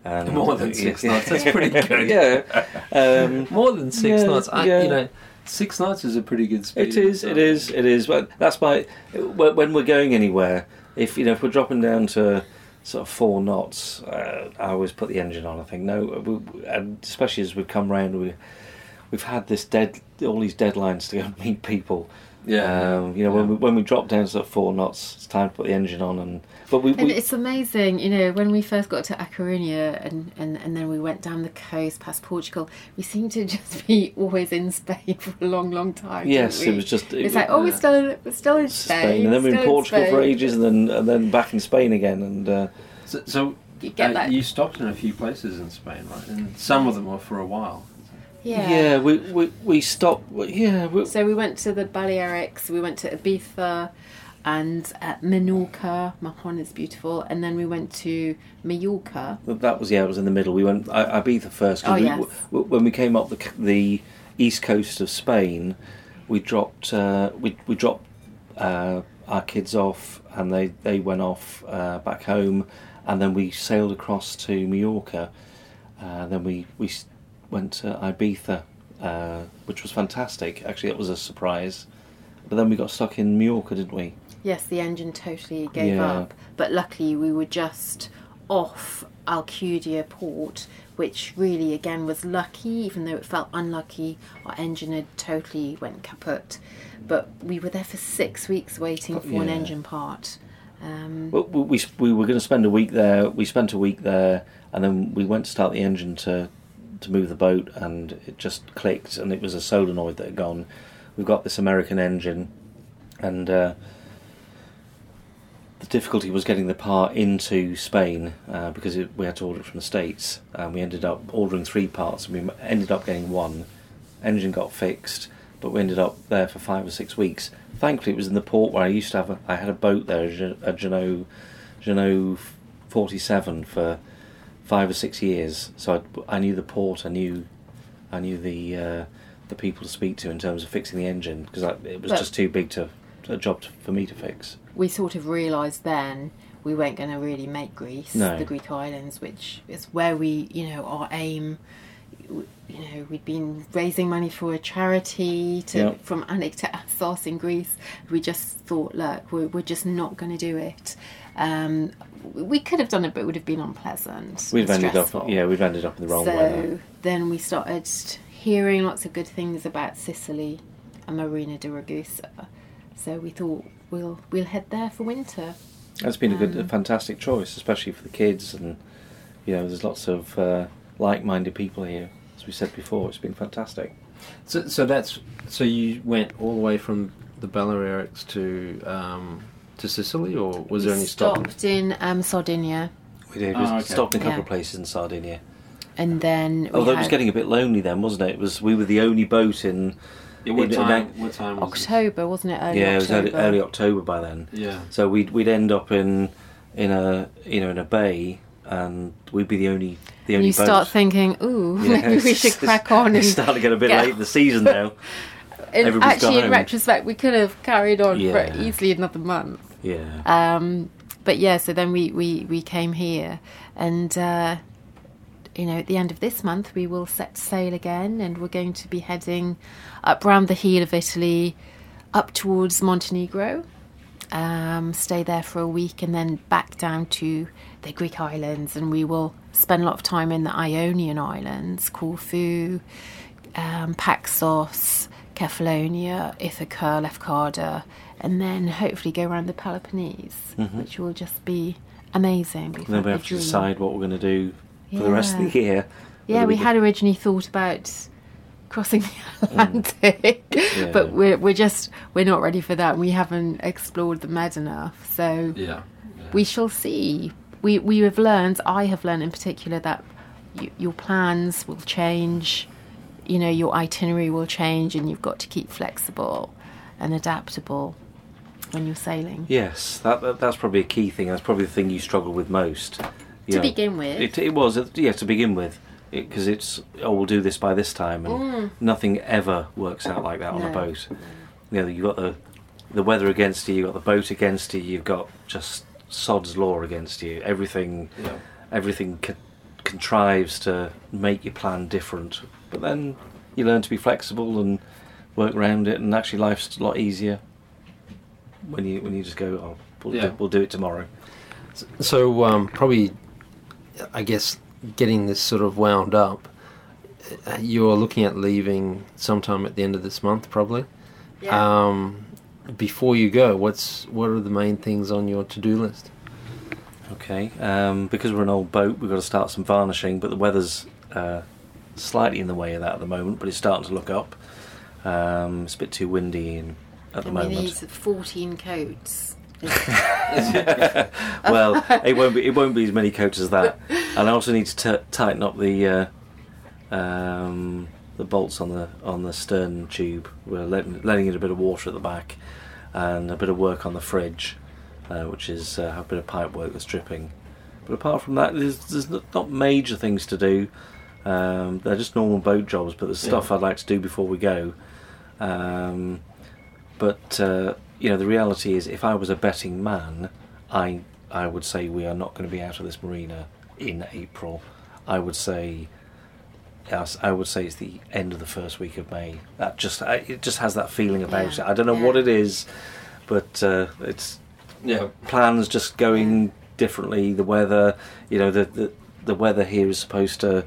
[SPEAKER 4] And [LAUGHS]
[SPEAKER 2] More than six knots, that's [LAUGHS] pretty good.
[SPEAKER 4] yeah. Um,
[SPEAKER 2] More than six
[SPEAKER 4] Yeah,
[SPEAKER 2] knots. I,
[SPEAKER 4] yeah.
[SPEAKER 2] You know, six knots is a pretty good speed.
[SPEAKER 4] It is. It is. It is. But that's why when when we're going anywhere, if you know, if we're dropping down to sort of four knots, uh, I always put the engine on. I think no, we, and especially as we've come round, we we've had this dead all these deadlines to go meet people.
[SPEAKER 2] Yeah.
[SPEAKER 4] Um, you know, when we when we drop down to sort of four knots, it's time to put the engine on. And but we,
[SPEAKER 3] And
[SPEAKER 4] we
[SPEAKER 3] it's amazing, you know, when we first got to A and, and, and then we went down the coast past Portugal, we seemed to [LAUGHS] just be always in Spain for a long, long time.
[SPEAKER 4] yes, it was just It,
[SPEAKER 3] It's like, oh, we're still in, we're still in Spain.
[SPEAKER 4] Spain, and then we're in
[SPEAKER 3] still
[SPEAKER 4] Portugal for ages, and then and then back in Spain again. And uh,
[SPEAKER 2] So, so
[SPEAKER 3] You get
[SPEAKER 2] uh,
[SPEAKER 3] that.
[SPEAKER 2] you stopped in a few places in Spain, right? And some of them were for a while.
[SPEAKER 3] Yeah.
[SPEAKER 4] we, we we stopped. Yeah, we,
[SPEAKER 3] So we went to the Balearics, we went to Ibiza and uh, Menorca. Mahon is beautiful. And then we went to Mallorca.
[SPEAKER 4] That was yeah. It was in the middle. We went I, Ibiza first.
[SPEAKER 3] Oh,
[SPEAKER 4] we,
[SPEAKER 3] yes.
[SPEAKER 4] w- when we came up the the east coast of Spain, we dropped uh, we we dropped uh, our kids off, and they they went off uh, back home, and then we sailed across to Mallorca. Uh, then we we went to Ibiza, uh, which was fantastic. Actually, it was a surprise. But then we got stuck in Mallorca, didn't we?
[SPEAKER 3] Yes, the engine totally gave
[SPEAKER 4] Yeah.
[SPEAKER 3] up. But luckily, we were just off Alcudia port, which really, again, was lucky, even though it felt unlucky. Our engine had totally went kaput. But we were there for six weeks waiting for an engine part. Um,
[SPEAKER 4] Well, we, we, we were going to spend a week there. We spent a week there, and then we went to start the engine to to move the boat, and it just clicked, and it was a solenoid that had gone. We've got this American engine, and uh, the difficulty was getting the part into Spain uh, because it, we had to order it from the states, and we ended up ordering three parts, and we ended up getting one. Engine got fixed, but we ended up there for five or six weeks. Thankfully, it was in the port where I used to have. A, I had a boat there, a Gen- a Jeanneau, Jeanneau forty seven for five or six years. So I, I knew the port. I knew, I knew the uh, the people to speak to in terms of fixing the engine because it was
[SPEAKER 3] But-
[SPEAKER 4] just too big to a job to, for me to fix.
[SPEAKER 3] we sort of realised then we weren't going to really make Greece,
[SPEAKER 4] No.
[SPEAKER 3] the Greek islands, which is where we, you know, our aim. You know, we'd been raising money for a charity to
[SPEAKER 4] Yeah.
[SPEAKER 3] from Anik to Assos in Greece. We just thought, look, we're, we're just not going to do it. Um, we could have done it, but it would have been unpleasant.
[SPEAKER 4] We've ended up, yeah, we've ended up in the wrong
[SPEAKER 3] way.
[SPEAKER 4] so
[SPEAKER 3] then we started hearing lots of good things about Sicily and Marina di Ragusa. So we thought we'll we'll head there for winter.
[SPEAKER 4] That's been a good, a
[SPEAKER 3] Um,
[SPEAKER 4] fantastic choice, especially for the kids, and you know, there's lots of uh, like-minded people here. As we said before, it's been fantastic.
[SPEAKER 2] So, so that's so you went all the way from the Balearics to um, to Sicily, or was there any stopping?
[SPEAKER 3] stopped in um, Sardinia,
[SPEAKER 4] We did. We
[SPEAKER 2] Oh, okay.
[SPEAKER 4] stopped in a couple
[SPEAKER 3] Yeah.
[SPEAKER 4] of places in Sardinia.
[SPEAKER 3] And then we
[SPEAKER 4] Although it was getting a bit lonely then, wasn't it? It was we were the only boat in.
[SPEAKER 2] Yeah, what
[SPEAKER 4] in- in
[SPEAKER 2] time?
[SPEAKER 4] that-
[SPEAKER 2] What time was
[SPEAKER 3] October, wasn't it? Early
[SPEAKER 4] yeah, it was
[SPEAKER 3] October.
[SPEAKER 4] early, early October by then.
[SPEAKER 2] Yeah.
[SPEAKER 4] So we'd we'd end up in in a you know in a bay, and we'd be the only the only
[SPEAKER 3] you
[SPEAKER 4] boat.
[SPEAKER 3] start thinking, ooh, [LAUGHS]
[SPEAKER 4] Yeah,
[SPEAKER 3] maybe we [LAUGHS] should
[SPEAKER 4] it's-
[SPEAKER 3] crack on.
[SPEAKER 4] It's
[SPEAKER 3] And,
[SPEAKER 4] starting to get a bit
[SPEAKER 3] get-
[SPEAKER 4] late in the season now. [LAUGHS]
[SPEAKER 3] and
[SPEAKER 4] everybody's
[SPEAKER 3] actually, in retrospect, we could have carried on
[SPEAKER 4] Yeah.
[SPEAKER 3] for easily another month.
[SPEAKER 4] Yeah.
[SPEAKER 3] Um, but yeah, so then we, we, we came here, and uh, you know, at the end of this month, we will set sail again, and we're going to be heading up round the heel of Italy, up towards Montenegro. Um, stay there for a week, and then back down to the Greek islands, and we will spend a lot of time in the Ionian Islands, Corfu, um, Paxos, Kefalonia, Ithaca, Lefkada, and then hopefully go around the Peloponnese, which will just be amazing.
[SPEAKER 4] And then we have to decide what we're going to do for the rest of the year.
[SPEAKER 3] Yeah,
[SPEAKER 4] Whether
[SPEAKER 3] we had originally thought about crossing the mm. Atlantic, [LAUGHS]
[SPEAKER 4] Yeah.
[SPEAKER 3] but we're we're just we're not ready for that. We haven't explored the Med enough, so
[SPEAKER 2] Yeah.
[SPEAKER 3] we shall see. We we have learned. I have learned in particular that y your plans will change. You know, your itinerary will change, and you've got to keep flexible and adaptable when you're sailing.
[SPEAKER 4] Yes, that, that that's probably a key thing. That's probably the thing you struggle with most. You
[SPEAKER 3] To
[SPEAKER 4] know,
[SPEAKER 3] begin with.
[SPEAKER 4] it, it was uh, yeah to begin with because it's oh we'll do this by this time and nothing ever works out like that on a
[SPEAKER 3] Mm.
[SPEAKER 4] Boat. You know you've got the the weather against you, you've got the boat against you, you've got just sod's law against you. Everything
[SPEAKER 2] Yeah.
[SPEAKER 4] everything co- contrives to make your plan different. But then you learn to be flexible and work around it, and actually life's a lot easier when you when you just go, oh, we'll,
[SPEAKER 2] Yeah.
[SPEAKER 4] do, we'll do it tomorrow.
[SPEAKER 2] So um, probably, I guess, getting this sort of wound up. uh, You're looking at leaving sometime at the end of this month, probably. Um, before you go, what's what are the main things on your to-do list?
[SPEAKER 4] Okay, um, because we're an old boat, we've got to start some varnishing, but the weather's uh, slightly in the way of that at the moment, but it's starting to look up. Um, it's a bit too windy in, at the
[SPEAKER 3] and we
[SPEAKER 4] moment.
[SPEAKER 3] need 14 coats. [LAUGHS]
[SPEAKER 4] well, it won't be it won't be as many coats as that, and I also need to t- tighten up the uh, um, the bolts on the on the stern tube. We're letting letting in a bit of water at the back, and a bit of work on the fridge, uh, which is uh, a bit of pipe work that's dripping. But apart from that, there's, there's not- major things to do. Um, they're just normal boat jobs, but there's stuff
[SPEAKER 2] Yeah.
[SPEAKER 4] I'd like to do before we go. Um, but uh, you know, the reality is, if I was a betting man, I I would say we are not going to be out of this marina in April. I would say, yes, I would say it's the end of the first week of May. That just I, it just has that feeling about
[SPEAKER 3] Yeah,
[SPEAKER 4] it. I don't know
[SPEAKER 3] yeah.
[SPEAKER 4] what it is, but uh, it's
[SPEAKER 2] Yeah.
[SPEAKER 4] plans just going differently. The weather, you know, the the, the weather here is supposed to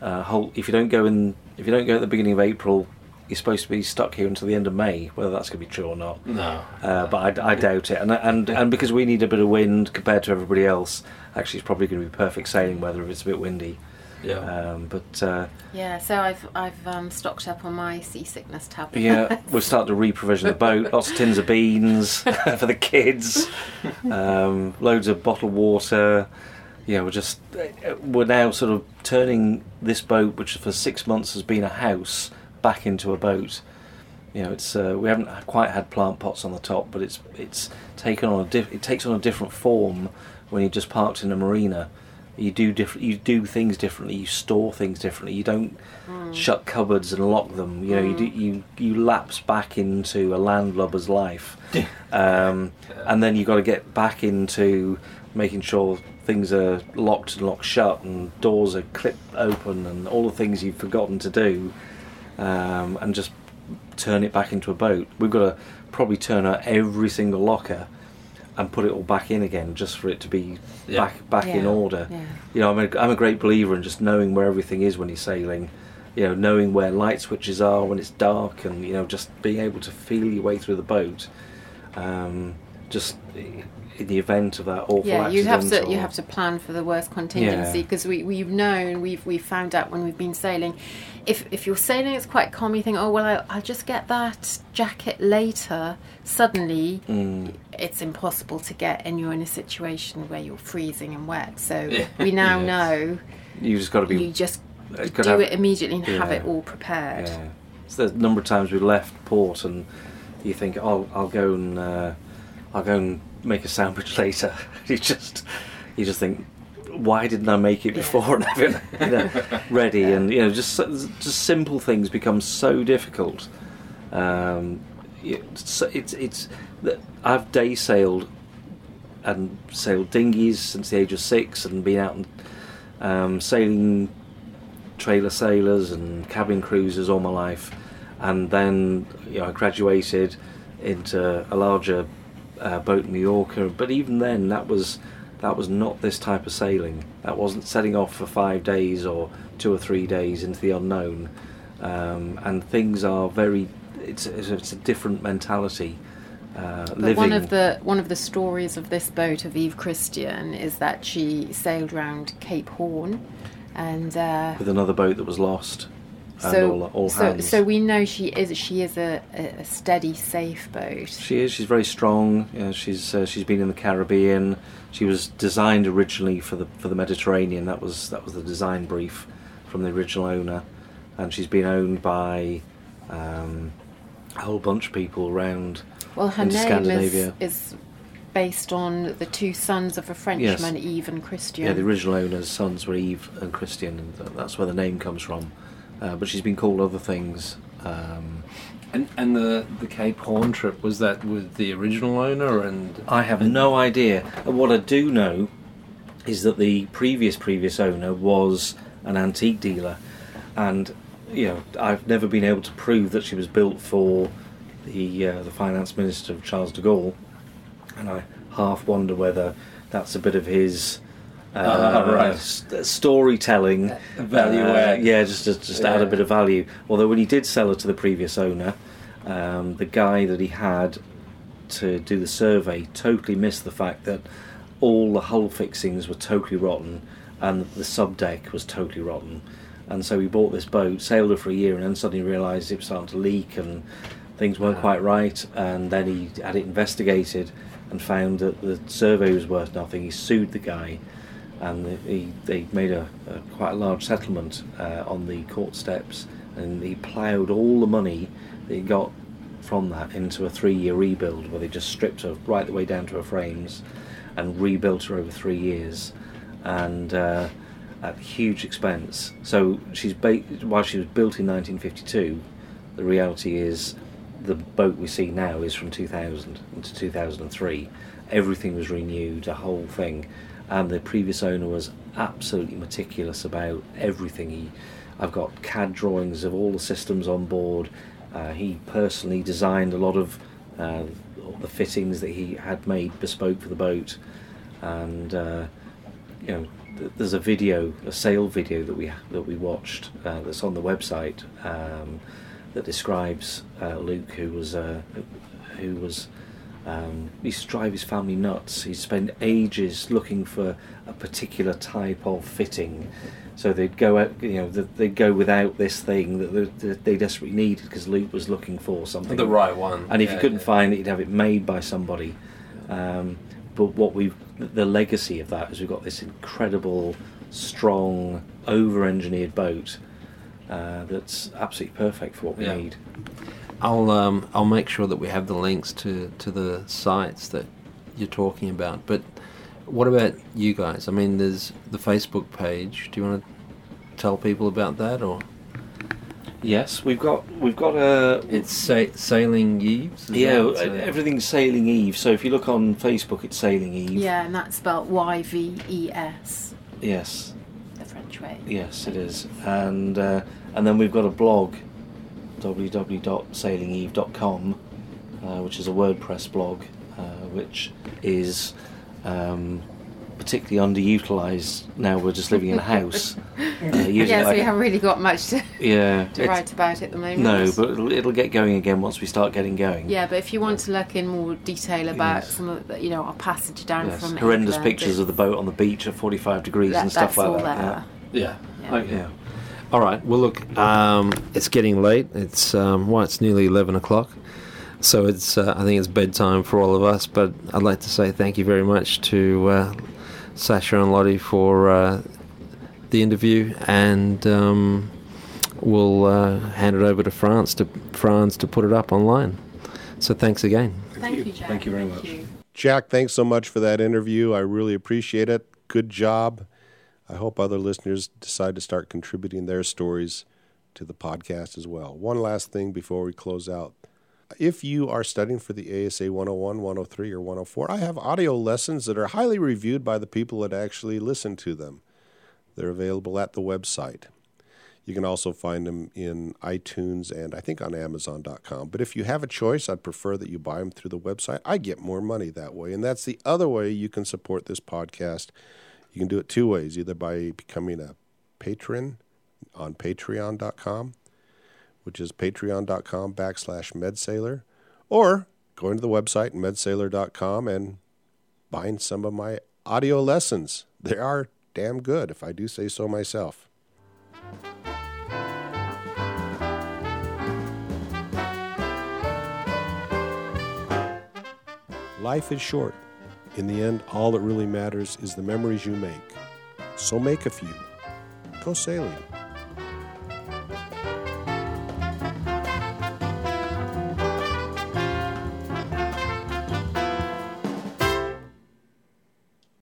[SPEAKER 4] uh, hold. If you don't go in, if you don't go at the beginning of April, you're supposed to be stuck here until the end of May. Whether that's going to be true or not,
[SPEAKER 2] No.
[SPEAKER 4] uh, but I, I doubt it. And and and because we need a bit of wind compared to everybody else, actually, it's probably going to be perfect sailing weather if it's a bit windy.
[SPEAKER 2] Yeah.
[SPEAKER 4] Um, but uh,
[SPEAKER 3] Yeah, so I've I've um, stocked up on my seasickness tablets.
[SPEAKER 4] yeah, [LAUGHS] we'll start to re-provision the boat. Lots of tins of beans [LAUGHS] for the kids. Um, loads of bottled water. Yeah, we're just we're now sort of turning this boat, which for six months has been a house, back into a boat. You know, it's uh, we haven't quite had plant pots on the top, but it's it's taken on a diff- it takes on a different form when you're just parked in a marina. You do different. You do things differently. You store things differently. You don't shut cupboards and lock them. You know, you do, you you lapse back into a landlubber's life, um, and then you've got to get back into making sure things are locked and locked shut, and doors are clipped open, and all the things you've forgotten to do, um, and just turn it back into a boat. We've got to probably turn out every single locker and put it all back in again, just for it to be
[SPEAKER 2] Yeah.
[SPEAKER 4] back back in order.
[SPEAKER 3] yeah.
[SPEAKER 4] You know, I'm a, I'm a great believer in just knowing where everything is when you're sailing. You know, knowing where light switches are when it's dark, and you know, just being able to feel your way through the boat. Um, just i- in the event of that awful
[SPEAKER 3] yeah, you have to you have to plan for the worst contingency
[SPEAKER 4] Yeah.
[SPEAKER 3] because we we've known we've we've found out when we've been sailing, if if you're sailing it's quite calm you think oh well I, I'll just get that jacket later. Suddenly,
[SPEAKER 4] Mm.
[SPEAKER 3] it's impossible to get, and you're in a situation where you're freezing and wet. So [LAUGHS] we now
[SPEAKER 2] Yes.
[SPEAKER 3] know
[SPEAKER 4] You just got to be.
[SPEAKER 3] you just do
[SPEAKER 4] gotta have-
[SPEAKER 3] it immediately and have it all prepared.
[SPEAKER 4] Yeah. So a number of times we left port and you think, oh, I'll go and uh, I'll go and make a sandwich [LAUGHS] later. you just you just think, why didn't I make it before [LAUGHS] and have it you know, ready? And you know, just just simple things become so difficult. Um, it's it's, it's I've day sailed and sailed dinghies since the age of six and been out and um, sailing trailer sailors and cabin cruisers all my life, and then you know I graduated into a larger uh, boat Yorker. But even then, that was that was not this type of sailing. That wasn't setting off for five days or two or three days into the unknown. Um, and things are very. It's it's a, it's a different mentality. Uh,
[SPEAKER 3] But
[SPEAKER 4] living.
[SPEAKER 3] one of the one of the stories of this boat of Yves Christian is that she sailed round Cape Horn, and uh,
[SPEAKER 4] with another boat that was lost. And
[SPEAKER 3] so
[SPEAKER 4] all, all
[SPEAKER 3] so so we know she is she is a, a steady, safe boat.
[SPEAKER 4] She is. She's very strong. You know, she's uh, she's been in the Caribbean. She was designed originally for the for the Mediterranean. That was that was the design brief from the original owner, and she's been owned by um, a whole bunch of people around.
[SPEAKER 3] Well, her name is,
[SPEAKER 4] Scandinavia.
[SPEAKER 3] is based on the two sons of a Frenchman, Yves and Christian.
[SPEAKER 4] Yeah, the original owner's sons were Yves and Christian, and that's where the name comes from. Uh, but she's been called other things. Um,
[SPEAKER 2] And and the the Cape Horn trip was that with the original owner and
[SPEAKER 4] I have no idea. What I do know is that the previous previous owner was an antique dealer, and you know I've never been able to prove that she was built for the uh, the finance minister of Charles de Gaulle, and I half wonder whether that's a bit of his. Uh,
[SPEAKER 2] Ah, [LAUGHS] right.
[SPEAKER 4] st- storytelling
[SPEAKER 2] Value
[SPEAKER 4] uh, yeah just just, just add a bit of value although when he did sell it to the previous owner um, the guy that he had to do the survey totally missed the fact that all the hull fixings were totally rotten and the sub deck was totally rotten. And so he bought this boat, sailed it for a year, and then suddenly realised it was starting to leak and things weren't
[SPEAKER 2] Ah.
[SPEAKER 4] quite right. And then he had it investigated and found that the survey was worth nothing. He sued the guy, and he they made a, a quite a large settlement uh, on the court steps, and he ploughed all the money that he got from that into a three-year rebuild, where they just stripped her right the way down to her frames, and rebuilt her over three years, and uh, at huge expense. So she's ba- while she was built in 1952, the reality is the boat we see now is from 2000 to 2003. Everything was renewed, the whole thing, and the previous owner was absolutely meticulous about everything. He, I've got CAD drawings of all the systems on board. Uh, he personally designed a lot of uh, the fittings that he had made bespoke for the boat, and uh, you know, th- there's a video, a sale video that we that we watched uh, that's on the website um, that describes uh, Luke, who was uh, who was um, he used to drive his family nuts. He'd spend ages looking for a particular type of fitting. So they'd go out, you know, they'd go without this thing that they, desperately needed because Luke was looking for something.
[SPEAKER 2] The right one.
[SPEAKER 4] And if
[SPEAKER 2] Yeah,
[SPEAKER 4] you couldn't
[SPEAKER 2] yeah.
[SPEAKER 4] find it, you'd have it made by somebody. Um, but what we've, the legacy of that is we've got this incredible, strong, over-engineered boat uh, that's absolutely perfect for what we
[SPEAKER 2] Yeah.
[SPEAKER 4] need.
[SPEAKER 2] I'll um, I'll make sure that we have the links to, to the sites that you're talking about. But what about you guys? I mean, there's the Facebook page. Do you want to tell people about that, or
[SPEAKER 4] Yes, we've got we've got a
[SPEAKER 2] it's sa- Sailing Eves? is
[SPEAKER 4] yeah
[SPEAKER 2] that what uh,
[SPEAKER 4] everything's Sailing Yves. So if you look on Facebook, it's Sailing Yves.
[SPEAKER 3] Yeah, and that's spelled Y V E S,
[SPEAKER 4] Yes,
[SPEAKER 3] the French way.
[SPEAKER 4] yes, it is. And uh, and then we've got a blog, www.sailingyves.com, uh, which is a WordPress blog, uh, which is um, particularly underutilized now. We're just living in a house. [LAUGHS] uh, using it
[SPEAKER 3] Yes,
[SPEAKER 4] like
[SPEAKER 3] we haven't really got much to,
[SPEAKER 4] yeah,
[SPEAKER 3] to write about at the moment.
[SPEAKER 4] No, but it'll, it'll get going again once we start getting going.
[SPEAKER 3] Yeah, but if you want to look in more detail about
[SPEAKER 4] Yes.
[SPEAKER 3] some of the, you know, our passage down
[SPEAKER 4] Yes,
[SPEAKER 3] from
[SPEAKER 4] horrendous
[SPEAKER 3] England,
[SPEAKER 4] pictures of the boat on the beach at 45 degrees
[SPEAKER 3] that,
[SPEAKER 4] and stuff
[SPEAKER 3] that's
[SPEAKER 4] like
[SPEAKER 3] all
[SPEAKER 4] that.
[SPEAKER 3] there.
[SPEAKER 2] Yeah.
[SPEAKER 3] Yeah.
[SPEAKER 2] Okay.
[SPEAKER 4] Yeah.
[SPEAKER 2] All right. Well, look, um, it's getting late. It's um, well, it's nearly eleven o'clock, so it's uh, I think it's bedtime for all of us. But I'd like to say thank you very much to uh, Sasha and Lottie for uh, the interview, and um, we'll uh, hand it over to France to France to put it up online. So thanks again.
[SPEAKER 3] Thank
[SPEAKER 4] you.
[SPEAKER 3] you, Jack.
[SPEAKER 4] Thank you very
[SPEAKER 3] Thank
[SPEAKER 4] much.
[SPEAKER 3] you.
[SPEAKER 1] Jack, thanks so much for that interview. I really appreciate it. Good job. I hope other listeners decide to start contributing their stories to the podcast as well. One last thing before we close out. If you are studying for the ASA 101, 103, or 104, I have audio lessons that are highly reviewed by the people that actually listen to them. They're available at the website. You can also find them in iTunes and I think on Amazon.com. But if you have a choice, I'd prefer that you buy them through the website. I get more money that way. And that's the other way you can support this podcast. You can do it two ways either by becoming a patron on patreon.com, which is patreon.com backslash medsailor, or going to the website medsailor.com and buying some of my audio lessons. They are damn good, if I do say so myself. Life is short. In the end, all that really matters is the memories you make. So make a few. Go sailing.